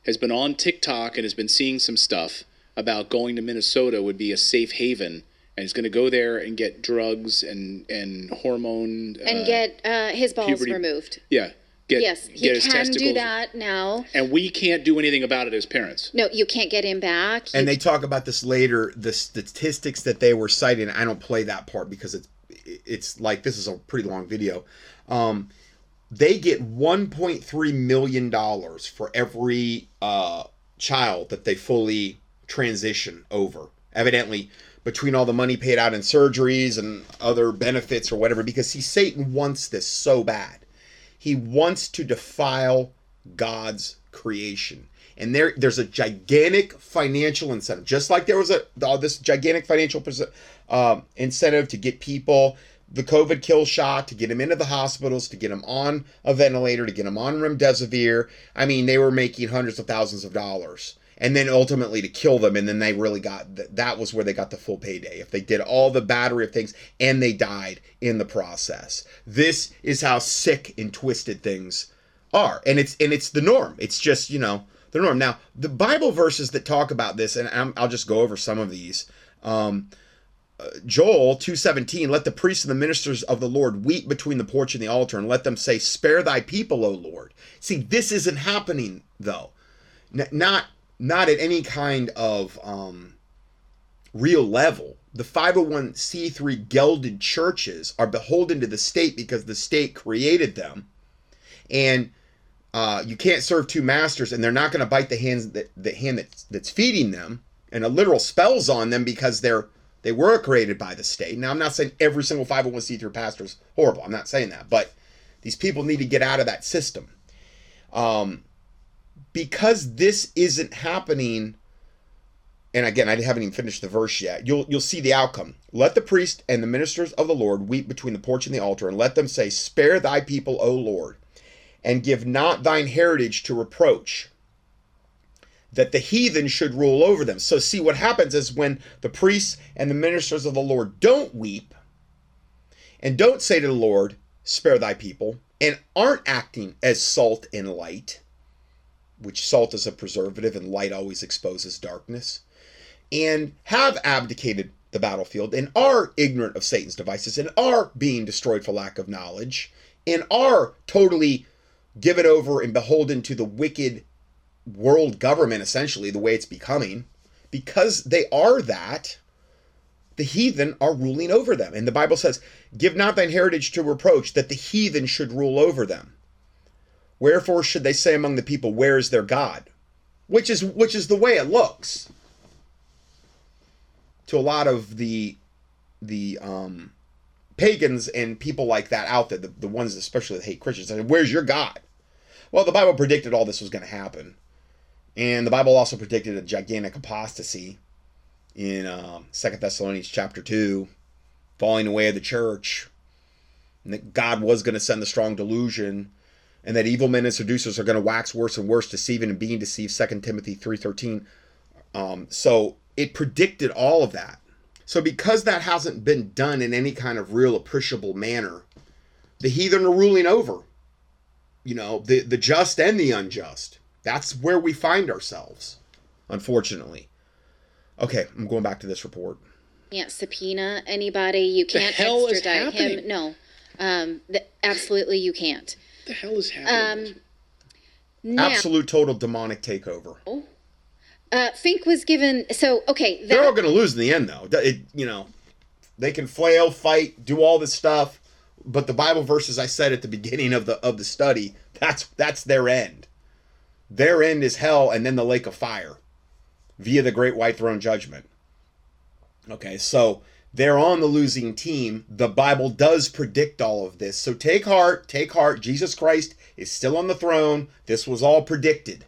has been on TikTok and has been seeing some stuff about going to Minnesota would be a safe haven. And he's going to go there and get drugs and, and hormone. And uh, get uh, his balls puberty- removed. Yeah. Get, Yes, he get his can testicles. do that now. And we can't do anything about it as parents. No, you can't get him back. And You- they talk about this later. The statistics that they were citing. I don't play that part because it's it's like this is a pretty long video. Um, they get 1.3 million dollars for every uh, child that they fully transition over. Evidently, between all the money paid out in surgeries and other benefits or whatever, because see, Satan wants this so bad. He wants to defile God's creation. And there, there's a gigantic financial incentive, just like there was a this gigantic financial um, incentive to get people the COVID kill shot, to get them into the hospitals, to get them on a ventilator, to get them on remdesivir. I mean, they were making hundreds of thousands of dollars, and then ultimately to kill them. And then they really got th- that was where they got the full payday. If they did all the battery of things and they died in the process, this is how sick and twisted things are and it's and it's the norm. It's just you know the norm. Now the bible verses that talk about this and I'm, i'll just go over some of these. Um, uh, joel 217 let the priests and the ministers of the lord weep between the porch and the altar and let them say spare thy people o lord see this isn't happening though. N- not not at any kind of um, real level the 501c3 gelded churches are beholden to the state because the state created them and uh, you can't serve two masters, and they're not going to bite the hands that the hand that's, that's feeding them, and a literal spells on them because they're they were created by the state. Now, I'm not saying every single 501c3 pastor is horrible. I'm not saying that, but these people need to get out of that system, um, because this isn't happening. And again, I haven't even finished the verse yet. You'll you'll see the outcome. Let the priest and the ministers of the Lord weep between the porch and the altar, and let them say, "Spare thy people, O Lord." and give not thine heritage to reproach that the heathen should rule over them so see what happens is when the priests and the ministers of the lord don't weep and don't say to the lord spare thy people and aren't acting as salt and light, which salt is a preservative and light always exposes darkness, and have abdicated the battlefield and are ignorant of Satan's devices and are being destroyed for lack of knowledge and are totally given over and beholden to the wicked world government, essentially, the way it's becoming, because they are that, the heathen are ruling over them. And the Bible says, Give not thine heritage to reproach, that the heathen should rule over them. Wherefore should they say among the people, Where is their God? Which is which is the way it looks to a lot of the the um pagans and people like that out there, the, the ones especially that hate Christians. I where's your God? Well, the Bible predicted all this was going to happen. And the Bible also predicted a gigantic apostasy in uh, Second Thessalonians chapter 2, falling away of the church, and that God was going to send the strong delusion, and that evil men and seducers are going to wax worse and worse, deceiving and being deceived, Second Timothy 3.13. Um, so it predicted all of that. So because that hasn't been done in any kind of real appreciable manner, the heathen are ruling over. You know, the, the just and the unjust. That's where we find ourselves, unfortunately. Okay, I'm going back to this report. Can't subpoena anybody. You can't hell is extradite him. No, um, th- absolutely you can't. The hell is happening? Um, now, Absolute total demonic takeover. uh, Fink was given. So okay, They're all going to lose in the end, though. It, you know, they can flail, fight, do all this stuff, but the Bible verses I said at the beginning of the of the study, that's that's their end. Their end is hell, and then the lake of fire, via the great white throne judgment. Okay, so they're on the losing team. The Bible does predict all of this. So take heart, take heart. Jesus Christ is still on the throne. This was all predicted.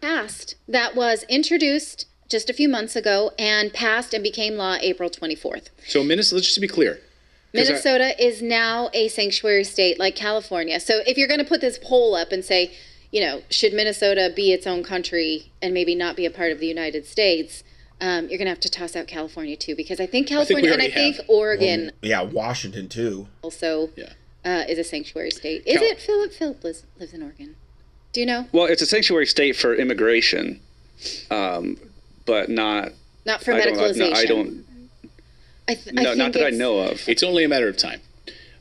passed that was introduced just a few months ago and passed and became law April 24th. so Minnesota, let's just to be clear. 'Cause I- Minnesota is now a sanctuary state like California. So if you're going to put this poll up and say, you know, should Minnesota be its own country and maybe not be a part of the United States? Um, you're going to have to toss out California too, because I think we California and I think have. Oregon Yeah, Washington too. also Yeah. uh, is a sanctuary state. Is Cal- it Philip? Philip lives, lives in Oregon. Do you know? Well, it's a sanctuary state for immigration, um, but not. Not for I don't, medicalization. no, I don't. I th- I No, not that I know of. It's only a matter of time.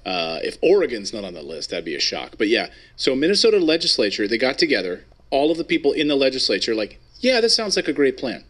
Uh, if Oregon's not on the list, that'd be a shock. But yeah, so Minnesota legislature, they got together, all of the people in the legislature, like, yeah, that sounds like a great plan.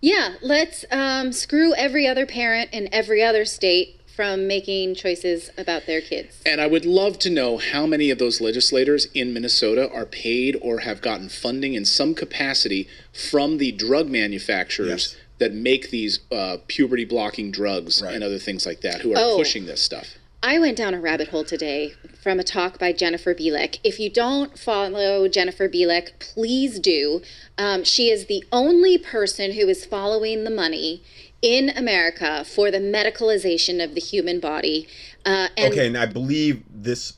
Yeah, let's um, screw every other parent in every other state from making choices about their kids. And I would love to know how many of those legislators in Minnesota are paid or have gotten funding in some capacity from the drug manufacturers Yes. that make these uh, puberty blocking drugs Right. and other things like that who are Oh. pushing this stuff. I went down a rabbit hole today from a talk by Jennifer Bilek. If you don't follow Jennifer Bilek, please do. Um, she is the only person who is following the money in America for the medicalization of the human body. Uh, and okay, and I believe this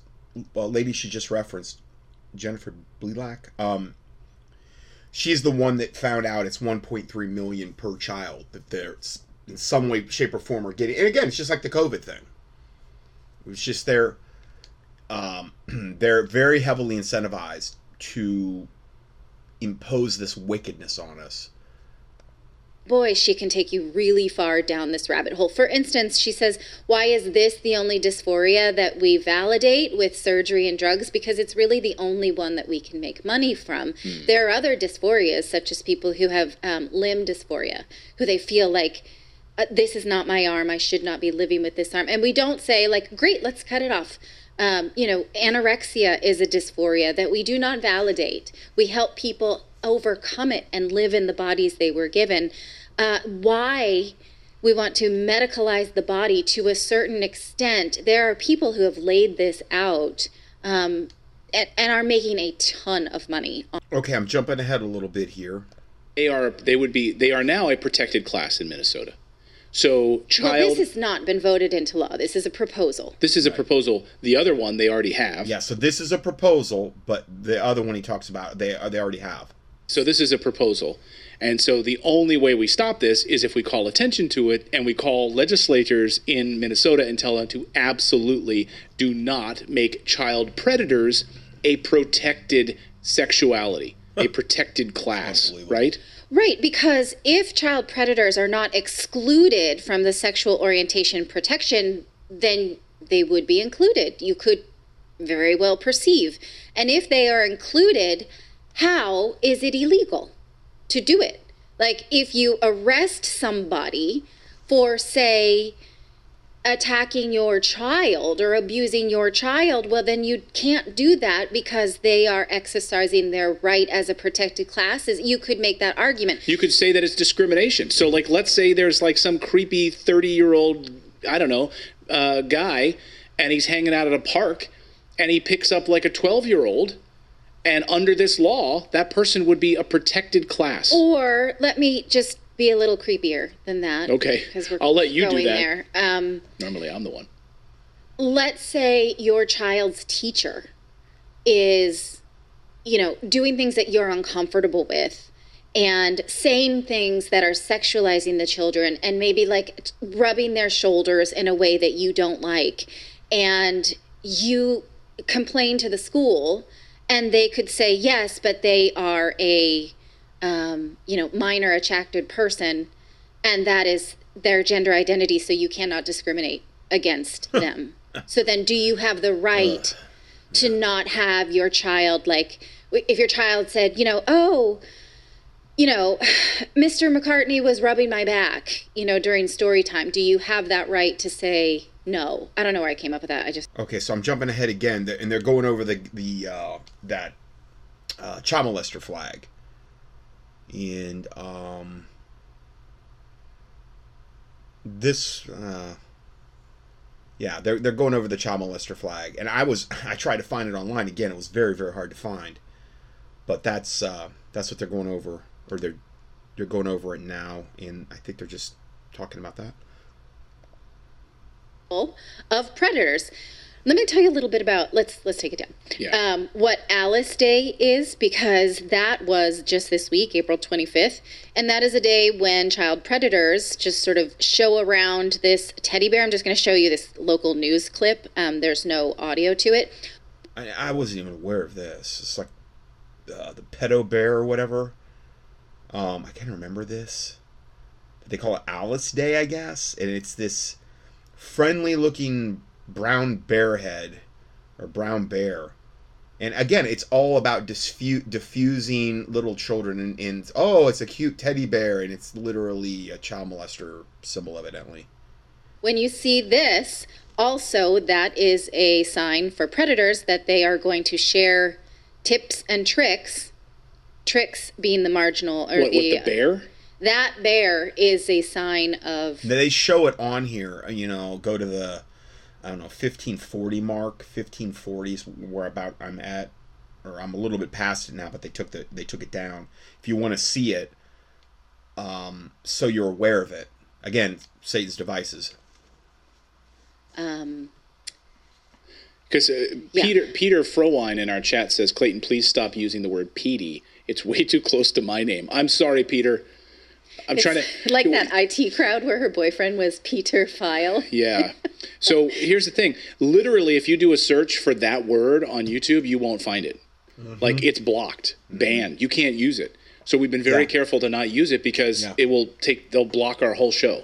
uh, lady she just referenced, Jennifer Bilek. um, she's the one that found out it's 1.3 million per child that they're in some way, shape, or form are getting. And again, it's just like the COVID thing. It's just they're um, they're very heavily incentivized to impose this wickedness on us. boy, she can take you really far down this rabbit hole. For instance, she says, Why is this the only dysphoria that we validate with surgery and drugs? Because it's really the only one that we can make money from. There are other dysphorias, such as people who have um, limb dysphoria, who they feel like, this is not my arm. I should not be living with this arm. And we don't say, like, great, let's cut it off. Um, you know, anorexia is a dysphoria that we do not validate. We help people overcome it and live in the bodies they were given. Uh, why we want to medicalize the body to a certain extent, there are people who have laid this out um, and, and are making a ton of money. Okay, I'm jumping ahead a little bit here. They are they would be they are now a protected class in Minnesota. So Well, this has not been voted into law. This is a proposal. this is a proposal. The other one they already have. Yeah, so this is a proposal, but the other one he talks about, they uh, they already have. So this is a proposal. And so the only way we stop this is if we call attention to it and we call legislators in Minnesota and tell them to absolutely do not make child predators a protected sexuality, a protected class, right? Right, because if child predators are not excluded from the sexual orientation protection, then they would be included. You could very well perceive. And if they are included, how is it illegal to do it? Like if you arrest somebody for, say, attacking your child or abusing your child, well, then you can't do that because they are exercising their right as a protected class. Is You could make that argument. You could say that it's discrimination. So, like, let's say there's like some creepy 30 year old, I don't know, uh, guy, and he's hanging out at a park and he picks up like a 12 year old. And under this law, that person would be a protected class. Or let me just be a little creepier than that. Okay. Because we're I'll let you do that. there. Um, Normally, I'm the one. let's say your child's teacher is, you know, doing things that you're uncomfortable with and saying things that are sexualizing the children and maybe like rubbing their shoulders in a way that you don't like. And you complain to the school and they could say yes, but they are a, um, you know, minor attracted person and that is their gender identity, so you cannot discriminate against them. So then, do you have the right to not have your child, like, if your child said, you know, oh, you know, Mr. McCartney was rubbing my back, you know, during story time, do you have that right to say no? I don't know where I came up with that. I just, Okay, so I'm jumping ahead again, and they're going over the the uh, that uh, child molester flag, and um, this, uh, yeah, they're they're going over the child molester flag, and I was I tried to find it online again. It was very very hard to find, but that's uh, that's what they're going over, or they're they're going over it now, and I think they're just talking about that. of predators. Let me tell you a little bit about let's let's take it down. Yeah. Um, what Alice Day is because that was just this week, April 25th, and that is a day when child predators just sort of show around this teddy bear. I'm just going to show you this local news clip. Um, there's no audio to it. I, I wasn't even aware of this. It's like uh, the pedo bear or whatever. Um, I can't remember this. But they call it Alice Day, I guess, and it's this friendly-looking brown bear head or brown bear. And again, it's all about disfu- diffusing little children, and, and oh, it's a cute teddy bear, and it's literally a child molester symbol, evidently. When you see this, also that is a sign for predators that they are going to share tips and tricks. Tricks being the marginal or What, the, with the bear? that bear is a sign of They show it on here. You know, go to the I don't know 1540 mark, 1540s where about I'm at, or I'm a little bit past it now. But they took the they took it down. If you want to see it, um, so you're aware of it. Again, Satan's devices. um, Because uh, Yeah. Peter Peter Frowine in our chat says, Clayton, please stop using the word Petey. It's way too close to my name. I'm sorry, Peter. I'm trying to like that IT crowd where her boyfriend was Peter File. Yeah. So here's the thing. Literally, if you do a search for that word on YouTube, you won't find it. Like it's blocked, banned. You can't use it. So we've been very Yeah. careful to not use it because Yeah. it will take. They'll block our whole show.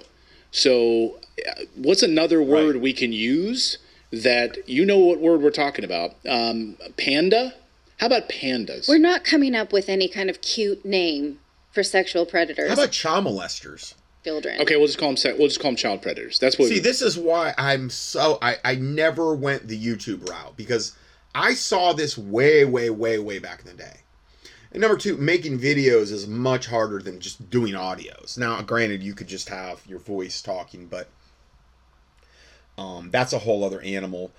So, uh, what's another word Right. we can use that you know what word we're talking about? Um, panda. How about pandas? We're not coming up with any kind of cute name for sexual predators, How about child molesters? children. okay, we'll just call them. We'll just call them child predators. That's what. See, this is why I'm so I I never went the YouTube route because I saw this way way way way back in the day. And number two, making videos is much harder than just doing audios. Now, granted, you could just have your voice talking, but um, that's a whole other animal.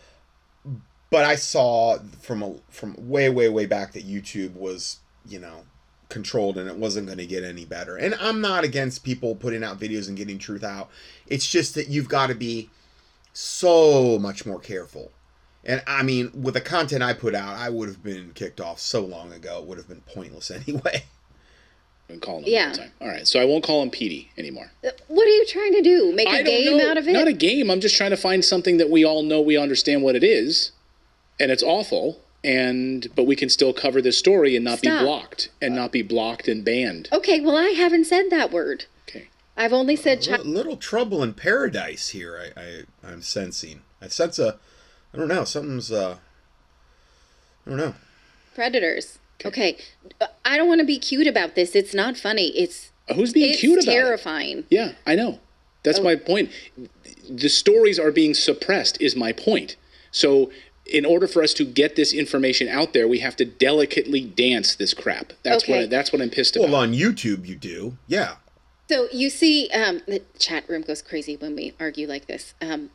But I saw from a, from way way way back that YouTube was you know controlled and it wasn't going to get any better. And I'm not against people putting out videos and getting truth out. It's just that you've got to be so much more careful. And I mean, with the content I put out, I would have been kicked off so long ago. It would have been pointless anyway. and call him Yeah. all the time. All right, so I won't call him Petey anymore. Uh, what are you trying to do? Make a game know. out of it? Not a game. I'm just trying to find something that we all know we understand what it is, and it's awful. And but we can still cover this story and not Stop. be blocked and not be blocked and banned. okay, well, I haven't said that word. Okay. I've only said A child. little trouble in paradise here. I, I I'm sensing. I sense a. I don't know. Something's. uh I don't know. predators. Okay. I don't want to be cute about this. It's not funny. It's Who's being it's cute about it? terrifying. Yeah, I know. That's Oh. my point. The stories are being suppressed, is my point. So, in order for us to get this information out there, we have to delicately dance this crap. That's what Okay. I, that's what I'm pissed about. Well, on YouTube you do. Yeah. So you see, um, the chat room goes crazy when we argue like this. Um,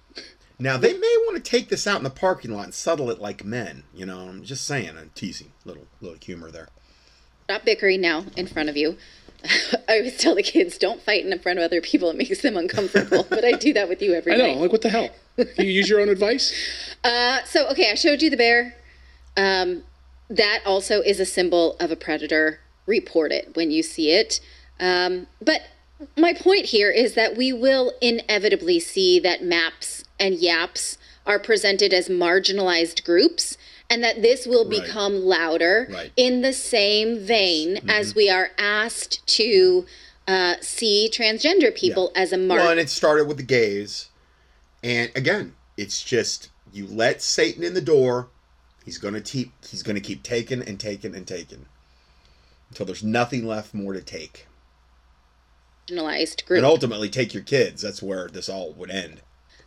Now they may want to take this out in the parking lot and settle it like men. You know, I'm just saying. I'm teasing. Little little humor there. stop bickering now in front of you. I always tell the kids, don't fight in front of other people. It makes them uncomfortable. but I do that with you every I know. night. Like, what the hell? you use your own advice? Uh, so, okay, I showed you the bear. Um, that also is a symbol of a predator. Report it when you see it. Um, but my point here is that we will inevitably see that maps and yaps are presented as marginalized groups and that this will Right. become louder Right. in the same vein as we are asked to uh, see transgender people as a mark. Well, and it started with the gays, and again, it's just you let Satan in the door. He's gonna keep. He's gonna keep taking and taking and taking until there's nothing left more to take, group. and ultimately take your kids. That's where this all would end.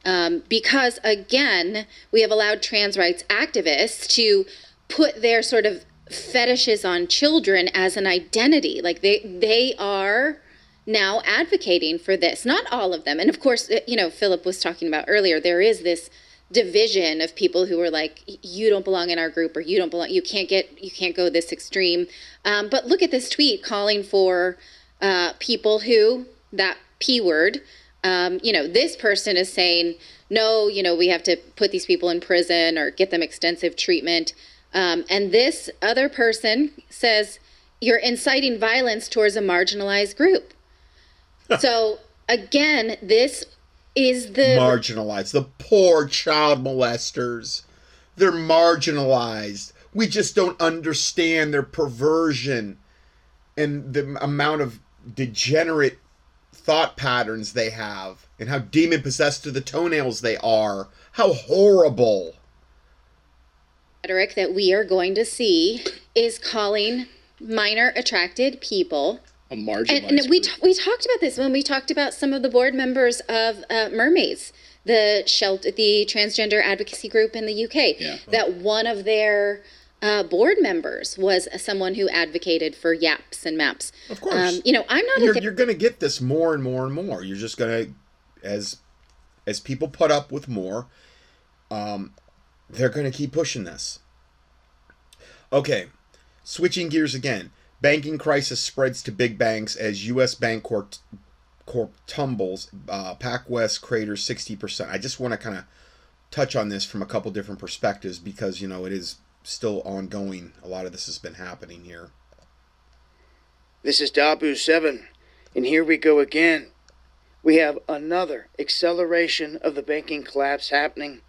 Um, because again, we have allowed trans rights activists to put their sort of fetishes on children as an identity. Like they they are now advocating for this. Not all of them, and of course, uh, you know, Philip was talking about earlier. There is this division of people who are like you don't belong in our group or you don't belong you can't get you can't go this extreme um, but look at this tweet calling for uh, people who that p word um, you know this person is saying no you know we have to put these people in prison or get them extensive treatment um, and this other person says you're inciting violence towards a marginalized group so again this is the marginalized. The poor child molesters. They're marginalized. We just don't understand their perversion and the amount of degenerate thought patterns they have and how demon possessed to the toenails they are. How horrible. rhetoric that we are going to see is calling minor attracted people A marginalized. and, and we, t- we talked about this when we talked about some of the board members of uh, mermaids the shelter the transgender advocacy group in the uk Yeah. that one of their uh, board members was someone who advocated for yaps and maps Of course. um, you know i'm not You're, th- you're going to get this more and more and more. You're just going to, as as people put up with more, um, they're going to keep pushing this. Okay, switching gears again. Banking crisis spreads to big banks as U.S. Bancorp, Corp tumbles. Uh, PacWest craters 60%. I just want to kind of touch on this from a couple different perspectives because, you know, it is still ongoing. A lot of this has been happening here. This is Dahboo7, and here we go again. We have another acceleration of the banking collapse happening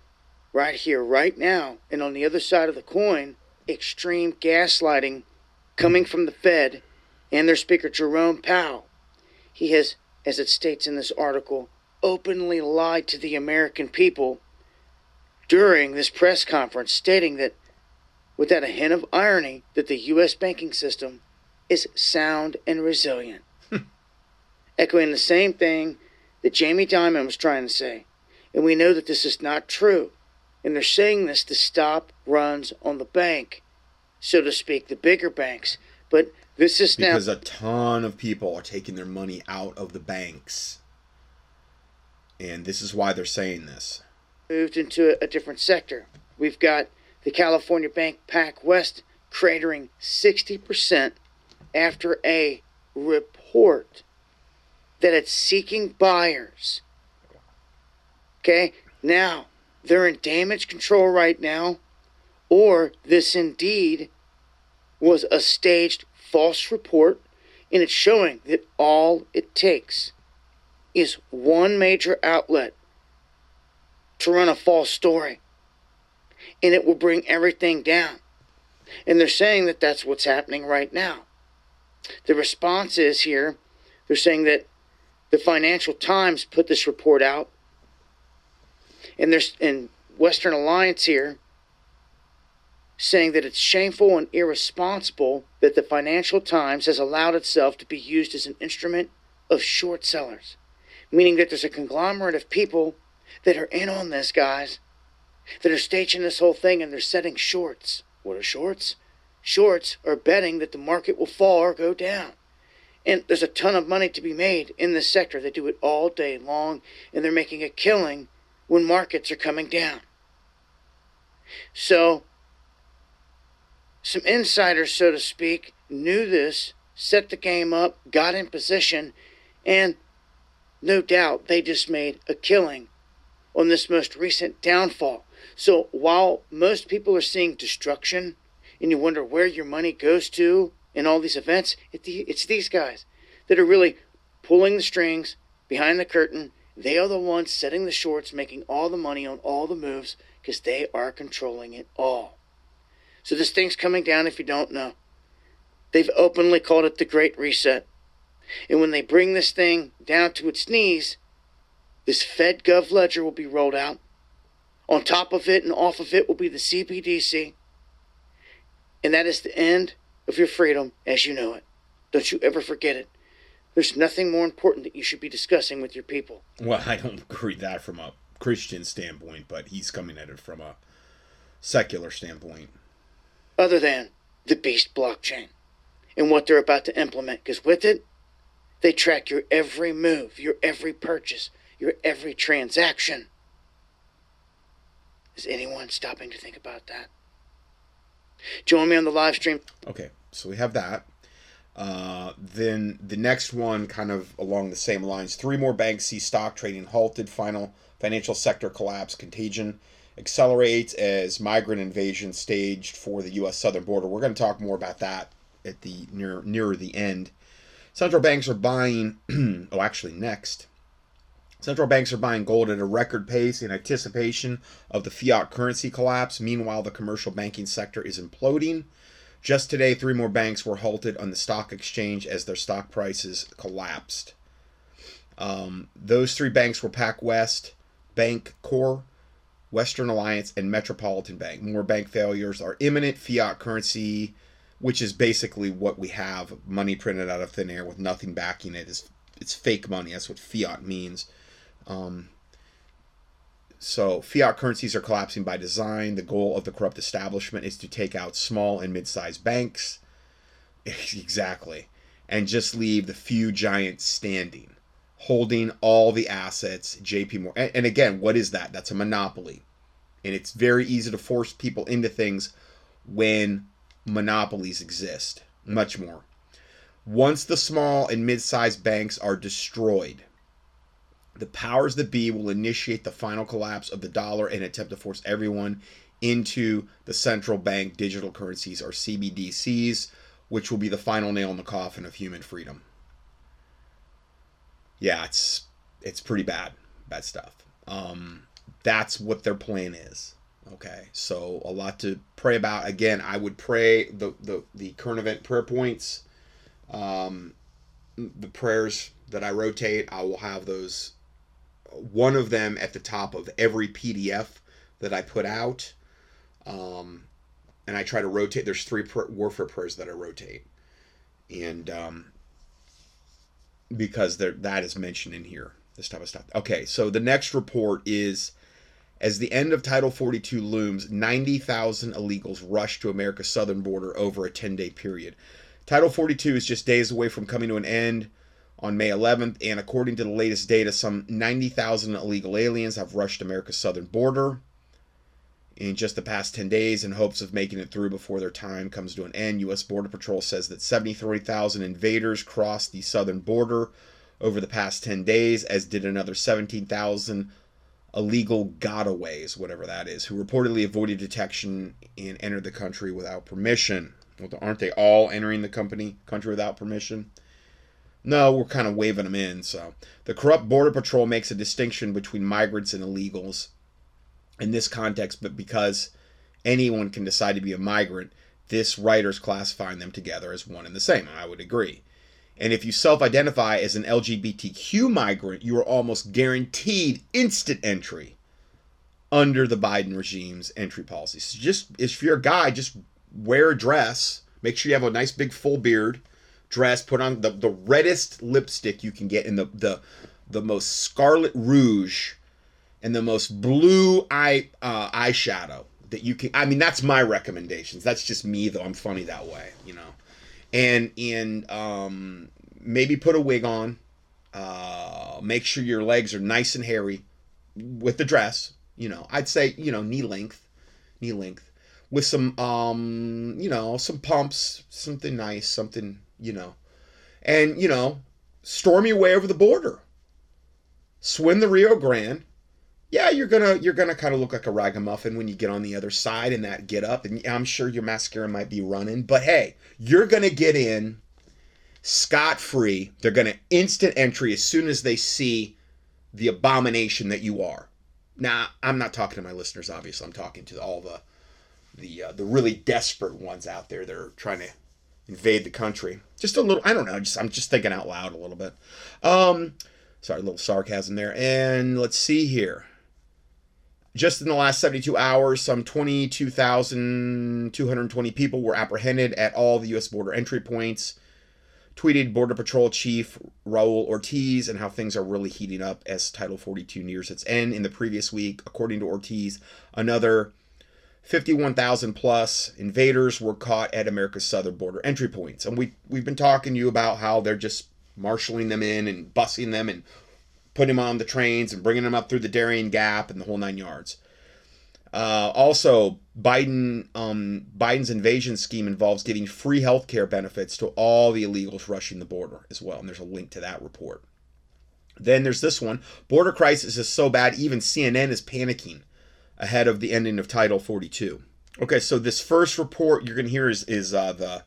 right here, right now. And on the other side of the coin, extreme gaslighting coming from the Fed and their speaker, Jerome Powell. He has, as it states in this article, openly lied to the American people during this press conference, stating that, without a hint of irony, that the U.S. banking system is sound and resilient. Echoing the same thing that Jamie Dimon was trying to say. And we know that this is not true. And they're saying this to stop runs on the bank, so to speak, the bigger banks. But this is now because a ton of people are taking their money out of the banks and this is why they're saying this moved into a, a different sector. We've got the California Bank PacWest cratering 60% after a report that it's seeking buyers. Okay, now they're in damage control right now, or this indeed was a staged false report And it's showing that all it takes is one major outlet to run a false story, and it will bring everything down. And they're saying that that's what's happening right now. The response is here they're saying that the Financial Times put this report out, and there's and Western Alliance here saying that it's shameful and irresponsible that the Financial Times has allowed itself to be used as an instrument of short sellers, meaning that there's a conglomerate of people that are in on this, guys, that are staging this whole thing and they're setting shorts. What are shorts? Shorts are betting that the market will fall or go down. And there's a ton of money to be made in this sector. They do it all day long, and they're making a killing when markets are coming down. So, some insiders, so to speak, knew this, set the game up, got in position, and no doubt they just made a killing on this most recent downfall. So, while most people are seeing destruction, and you wonder where your money goes to in all these events, it's these guys that are really pulling the strings behind the curtain. They are the ones setting the shorts, making all the money on all the moves because they are controlling it all. So this thing's coming down if you don't know. They've openly called it the Great Reset. And when they bring this thing down to its knees, this Fed Gov ledger will be rolled out. On top of it and off of it will be the CBDC. And that is the end of your freedom as you know it. Don't you ever forget it. There's nothing more important that you should be discussing with your people. Well, I don't agree that from a Christian standpoint, but he's coming at it from a secular standpoint. Other than the beast blockchain and what they're about to implement, because with it, they track your every move, your every purchase, your every transaction. Is anyone stopping to think about that? Join me on the live stream. Okay, so we have that. Uh, then the next one, kind of along the same lines, three more banks see stock trading halted. Final financial sector collapse. Contagion accelerates as migrant invasion staged for the U.S. southern border. We're going to talk more about that at the near nearer the end. Central banks are buying. oh, actually, next. Central banks are buying gold at a record pace in anticipation of the fiat currency collapse. Meanwhile, the commercial banking sector is imploding. Just today, three more banks were halted on the stock exchange as their stock prices collapsed. Um, those three banks were PacWest, Bancorp, Western Alliance, and Metropolitan Bank. More bank failures are imminent. Fiat currency, which is basically what we have, money printed out of thin air with nothing backing it, is it's fake money. That's what fiat means. Um, so fiat currencies are collapsing by design. The goal of the corrupt establishment is to take out small and mid-sized banks. exactly. And just leave the few giants standing, holding all the assets. JP Morgan. And, and again, what is that? That's a monopoly. And it's very easy to force people into things when monopolies exist. Much more. Once the small and mid-sized banks are destroyed, the powers that be will initiate the final collapse of the dollar and attempt to force everyone into the central bank digital currencies or CBDCs, which will be the final nail in the coffin of human freedom. Yeah, it's it's pretty bad, bad stuff. Um, that's what their plan is. Okay, so a lot to pray about. Again, I would pray the the, the current event prayer points, um, the prayers that I rotate. I will have those one of them at the top of every PDF that I put out. Um, and I try to rotate. There's three pr- warfare prayers that I rotate, and um, because there that is mentioned in here, this type of stuff. Okay, so the next report is as the end of Title 42 looms, 90,000 illegals rush to America's southern border over a 10-day period. Title 42 is just days away from coming to an end on May 11th, and according to the latest data, some 90,000 illegal aliens have rushed America's southern border in just the past 10 days in hopes of making it through before their time comes to an end. U.S. Border Patrol says that 73,000 invaders crossed the southern border over the past 10 days, as did another 17,000 illegal gotaways, whatever that is, who reportedly avoided detection and entered the country without permission. Well, aren't they all entering the company country without permission? No, we're kind of waving them in. So the corrupt border patrol makes a distinction between migrants and illegals in this context, but because anyone can decide to be a migrant, this writer's classifying them together as one and the same. I would agree. And if you self identify as an LGBTQ migrant, you are almost guaranteed instant entry under the Biden regime's entry policies. So just if you're a guy, just wear a dress. Make sure you have a nice big full beard, dress, put on the, the reddest lipstick you can get in the, the the most scarlet rouge and the most blue eye uh, eyeshadow that you can I mean that's my recommendations. That's just me though. I'm funny that way, you know. And and um maybe put a wig on. Uh make sure your legs are nice and hairy with the dress, you know. I'd say, you know, knee length, knee length with some um, you know, some pumps, something nice, something, you know. And, you know, storm your way over the border. Swim the Rio Grande yeah, you're gonna you're gonna kind of look like a ragamuffin when you get on the other side in that get up, and I'm sure your mascara might be running. But hey, you're gonna get in scot free. They're gonna instant entry as soon as they see the abomination that you are. Now, I'm not talking to my listeners. Obviously, I'm talking to all the the uh, the really desperate ones out there that are trying to invade the country. Just a little. I don't know. Just I'm just thinking out loud a little bit. Um, sorry, a little sarcasm there. And let's see here. Just in the last 72 hours, some 22,220 people were apprehended at all the U.S. border entry points. Tweeted Border Patrol Chief Raul Ortiz and how things are really heating up as Title 42 nears its end. In the previous week, according to Ortiz, another 51,000 plus invaders were caught at America's southern border entry points. And we, we've been talking to you about how they're just marshaling them in and busing them and putting them on the trains and bringing them up through the Darien Gap and the whole nine yards. Uh, also, Biden um, Biden's invasion scheme involves giving free health care benefits to all the illegals rushing the border as well. And there's a link to that report. Then there's this one. Border crisis is so bad, even CNN is panicking ahead of the ending of Title 42. Okay, so this first report you're going to hear is, is uh, the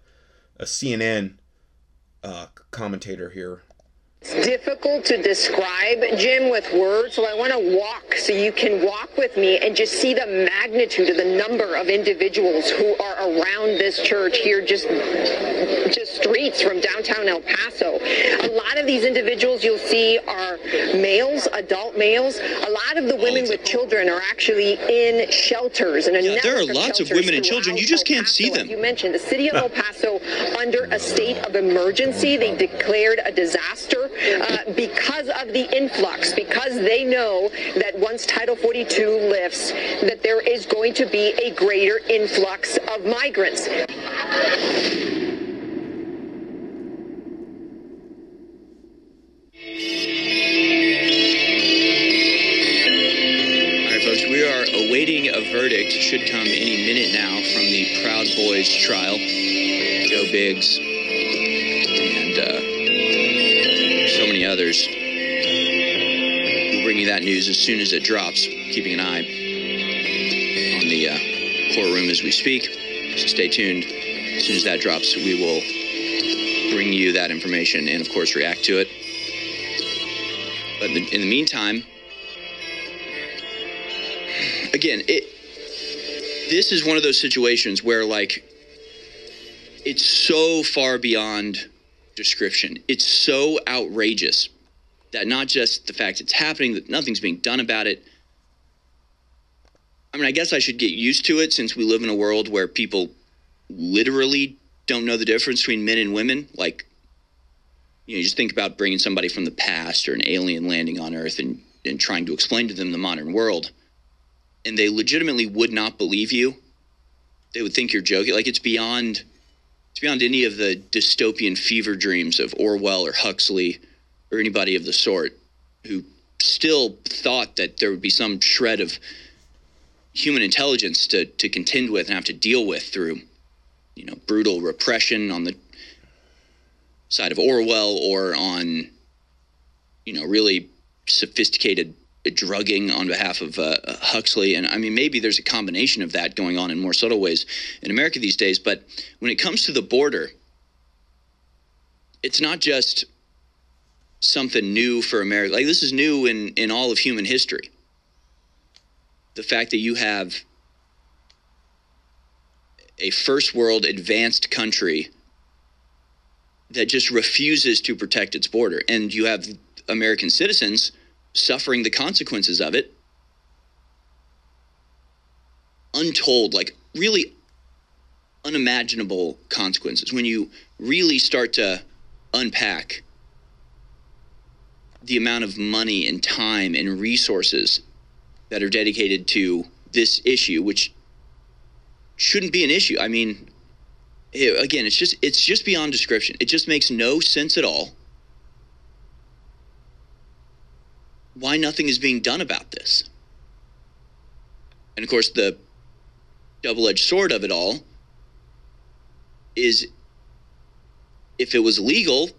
a CNN uh, commentator here it's difficult to describe, Jim, with words, so I want to walk so you can walk with me and just see the magnitude of the number of individuals who are around this church here, just, just streets from downtown El Paso. A lot of these individuals you'll see are males, adult males. A lot of the women with children are actually in shelters. And yeah, there are lots of women and children. You just can't see them. You mentioned the city of El Paso under a state of emergency. They declared a disaster uh, because of the influx, because they know that once Title 42 lifts, that there is going to be a greater influx of migrants. Verdict. Should come any minute now from the Proud Boys trial. Joe Biggs and uh, so many others. We'll bring you that news as soon as it drops, keeping an eye on the uh, courtroom as we speak. So stay tuned. As soon as that drops, we will bring you that information and, of course, react to it. But in the, in the meantime, again, it this is one of those situations where like it's so far beyond description. It's so outrageous that not just the fact it's happening, that nothing's being done about it. I mean, I guess I should get used to it since we live in a world where people literally don't know the difference between men and women. Like, you know, just think about bringing somebody from the past or an alien landing on Earth and, and trying to explain to them the modern world. And they legitimately would not believe you. They would think you're joking. Like, it's beyond it's beyond any of the dystopian fever dreams of Orwell or Huxley or anybody of the sort who still thought that there would be some shred of human intelligence to, to contend with and have to deal with through, you know, brutal repression on the side of Orwell or on, you know, really sophisticated drugging on behalf of uh, Huxley. And I mean, maybe there's a combination of that going on in more subtle ways in America these days. But when it comes to the border, it's not just something new for America. Like this is new in in all of human history. The fact that you have a first world advanced country that just refuses to protect its border and you have American citizens suffering the consequences of it untold like really unimaginable consequences. When you really start to unpack the amount of money and time and resources that are dedicated to this issue which shouldn't be an issue. I mean again it's just it's just beyond description. It just makes no sense at all why nothing is being done about this and of course the double-edged sword of it all is if it was legal,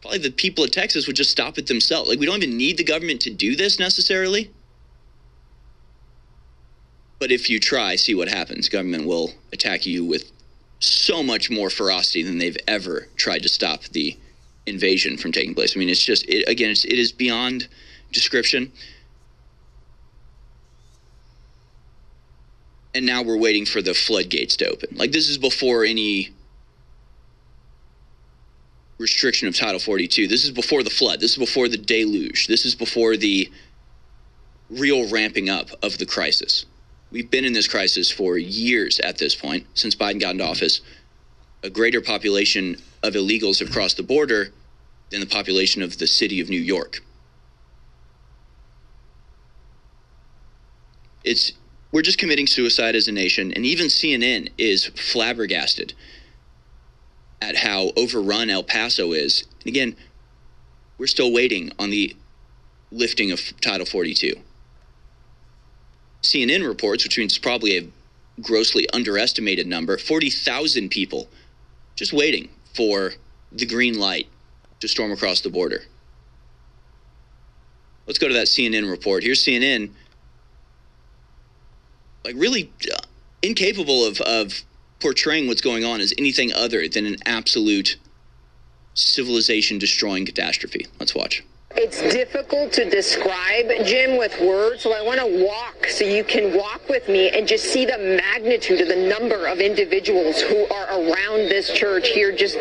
probably the people of Texas would just stop it themselves. Like we don't even need the government to do this necessarily. But if you try, see what happens. Government will attack you with so much more ferocity than they've ever tried to stop the invasion from taking place. I mean, it's just it, again, it's, it is beyond description. and now we're waiting for the floodgates to open. Like this is before any restriction of Title 42. This is before the flood. This is before the deluge. This is before the real ramping up of the crisis. We've been in this crisis for years at this point since Biden got into office. A greater population of illegals have crossed the border than the population of the city of New York. It's we're just committing suicide as a nation, and even CNN is flabbergasted at how overrun El Paso is. And again, we're still waiting on the lifting of Title 42. CNN reports, which means it's probably a grossly underestimated number, 40,000 people just waiting for the green light to storm across the border. Let's go to that CNN report. Here's CNN like really uh, incapable of, of portraying what's going on as anything other than an absolute civilization destroying catastrophe. Let's watch. It's difficult to describe, Jim, with words, so I want to walk so you can walk with me and just see the magnitude of the number of individuals who are around this church here, just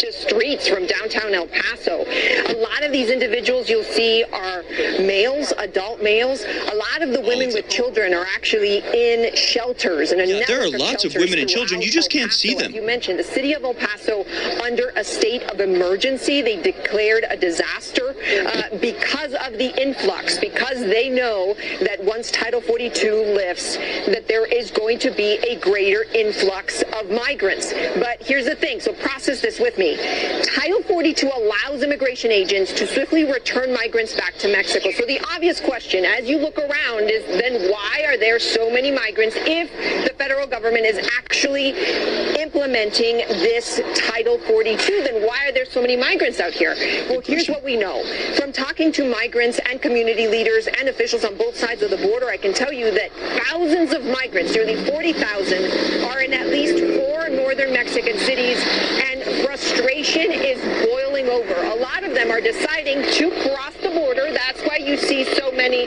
just streets from downtown El Paso. A lot of these individuals you'll see are males, adult males. A lot of the women with children are actually in shelters and a Yeah, there are lots of women and children. You just can't see them. As You mentioned the city of El Paso under a state of emergency. They declared a disaster uh, because of the influx, because they know that once Title 42 lifts, that there is going to be a greater influx of migrants. But here's the thing, so process this with me. Title 42 allows immigration agents to swiftly return migrants back to Mexico. So the obvious question, as you look around, is then why are there so many migrants if the federal government is actually implementing this Title 42? Then why are there so many migrants out here? Well, here's what we know. From talking to migrants and community leaders and officials on both sides of the border, I can tell you that thousands of migrants, nearly 40,000, are in at least four northern Mexican cities, and frustration is boiling over. A lot of them are deciding to cross the border. That's why you see so many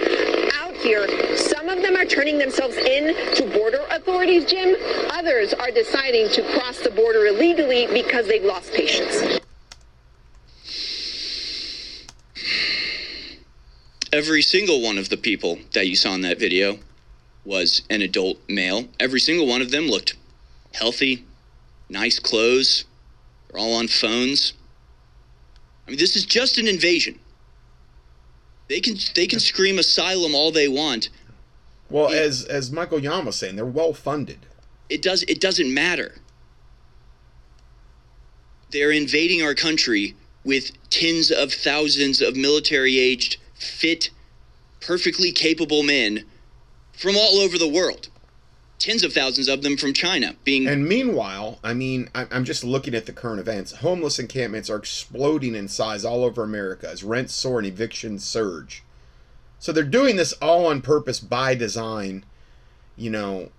out here. Some of them are turning themselves in to border authorities, Jim. Others are deciding to cross the border illegally because they've lost patience. Every single one of the people that you saw in that video was an adult male. Every single one of them looked healthy, nice clothes. They're all on phones. I mean, this is just an invasion. They can they can scream asylum all they want. Well, as as Michael Yon was saying, they're well funded. It does it doesn't matter. They're invading our country with tens of thousands of military aged, fit, perfectly capable men from all over the world. Tens of thousands of them from China being And meanwhile, I mean, I'm just looking at the current events. Homeless encampments are exploding in size all over America as rents soar and evictions surge. So they're doing this all on purpose by design. You know,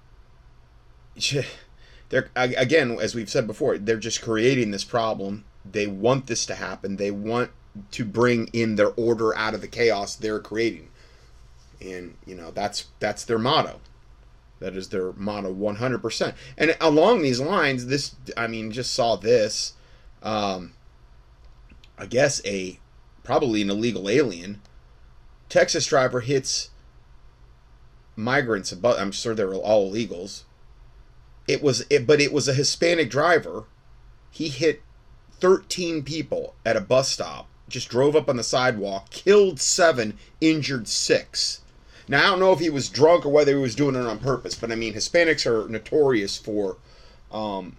they're again, as we've said before, they're just creating this problem. They want this to happen. They want to bring in their order out of the chaos they're creating. And you know that's that's their motto. That is their motto 100%. And along these lines, this I mean just saw this um I guess a probably an illegal alien Texas driver hits migrants but I'm sure they're all illegals. It was it, but it was a Hispanic driver. He hit 13 people at a bus stop. Just drove up on the sidewalk, killed 7, injured 6. Now I don't know if he was drunk or whether he was doing it on purpose, but I mean Hispanics are notorious for um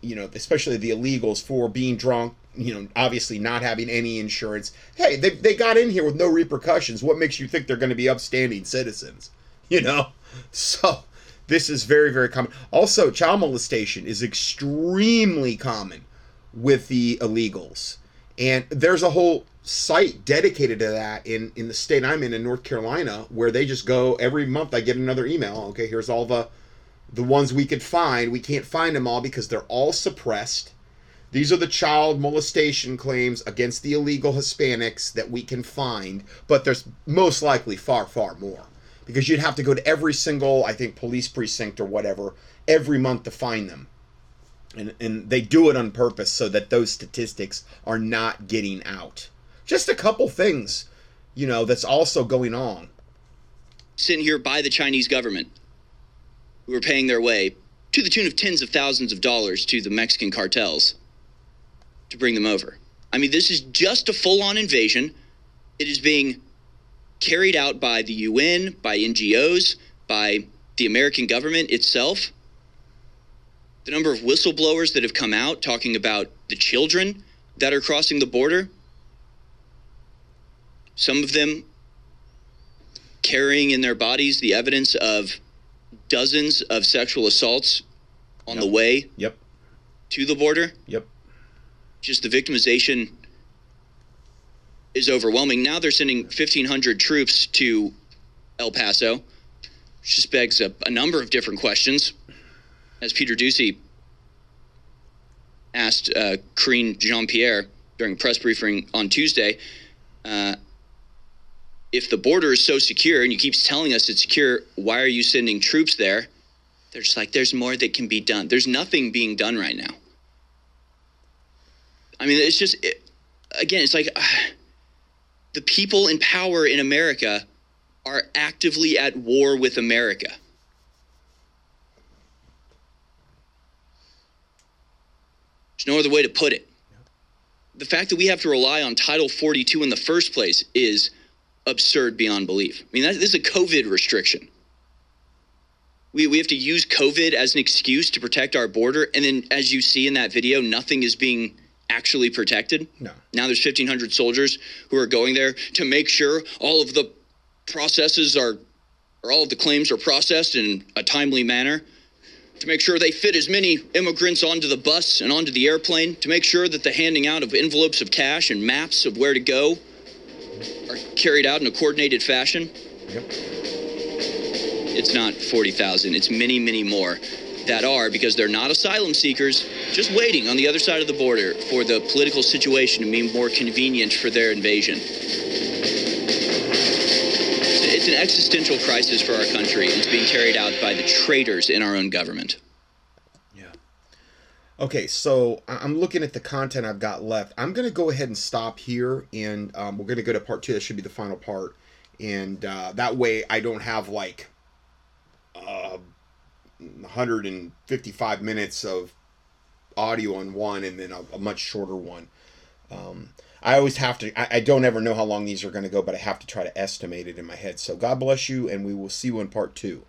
you know, especially the illegals for being drunk, you know, obviously not having any insurance. Hey, they, they got in here with no repercussions. What makes you think they're going to be upstanding citizens? You know? So, this is very, very common. Also, child molestation is extremely common with the illegals. And there's a whole site dedicated to that in, in the state I'm in, in North Carolina, where they just go every month. I get another email. Okay, here's all the the ones we could find. We can't find them all because they're all suppressed. These are the child molestation claims against the illegal Hispanics that we can find, but there's most likely far, far more. Because you'd have to go to every single, I think, police precinct or whatever every month to find them. And, and they do it on purpose so that those statistics are not getting out. Just a couple things, you know, that's also going on. Sitting here by the Chinese government, who are paying their way to the tune of tens of thousands of dollars to the Mexican cartels to bring them over. I mean, this is just a full on invasion. It is being carried out by the UN, by NGOs, by the American government itself. The number of whistleblowers that have come out talking about the children that are crossing the border, some of them carrying in their bodies the evidence of dozens of sexual assaults on Yep. the way Yep. to the border. Yep. Just the victimization is overwhelming. Now they're sending 1,500 troops to El Paso, which just begs a, a number of different questions. As Peter Doocy asked uh, Karine Jean Pierre during a press briefing on Tuesday, uh, if the border is so secure and you keep telling us it's secure, why are you sending troops there? They're just like, there's more that can be done. There's nothing being done right now. I mean, it's just, it, again, it's like ah, the people in power in America are actively at war with America. No other way to put it. The fact that we have to rely on Title 42 in the first place is absurd beyond belief. I mean, that, this is a COVID restriction. We, we have to use COVID as an excuse to protect our border. And then, as you see in that video, nothing is being actually protected. No. Now there's 1,500 soldiers who are going there to make sure all of the processes are, or all of the claims are processed in a timely manner, to make sure they fit as many immigrants onto the bus and onto the airplane, to make sure that the handing out of envelopes of cash and maps of where to go are carried out in a coordinated fashion. Yep. It's not 40,000, it's many, many more that are because they're not asylum seekers, just waiting on the other side of the border for the political situation to be more convenient for their invasion. It's- an existential crisis for our country, and it's being carried out by the traitors in our own government. Yeah. Okay, so I'm looking at the content I've got left. I'm going to go ahead and stop here, and um, we're going to go to part two. That should be the final part, and uh, that way I don't have like uh, 155 minutes of audio on one, and then a, a much shorter one. Um, I always have to. I, I don't ever know how long these are going to go, but I have to try to estimate it in my head. So God bless you, and we will see you in part two.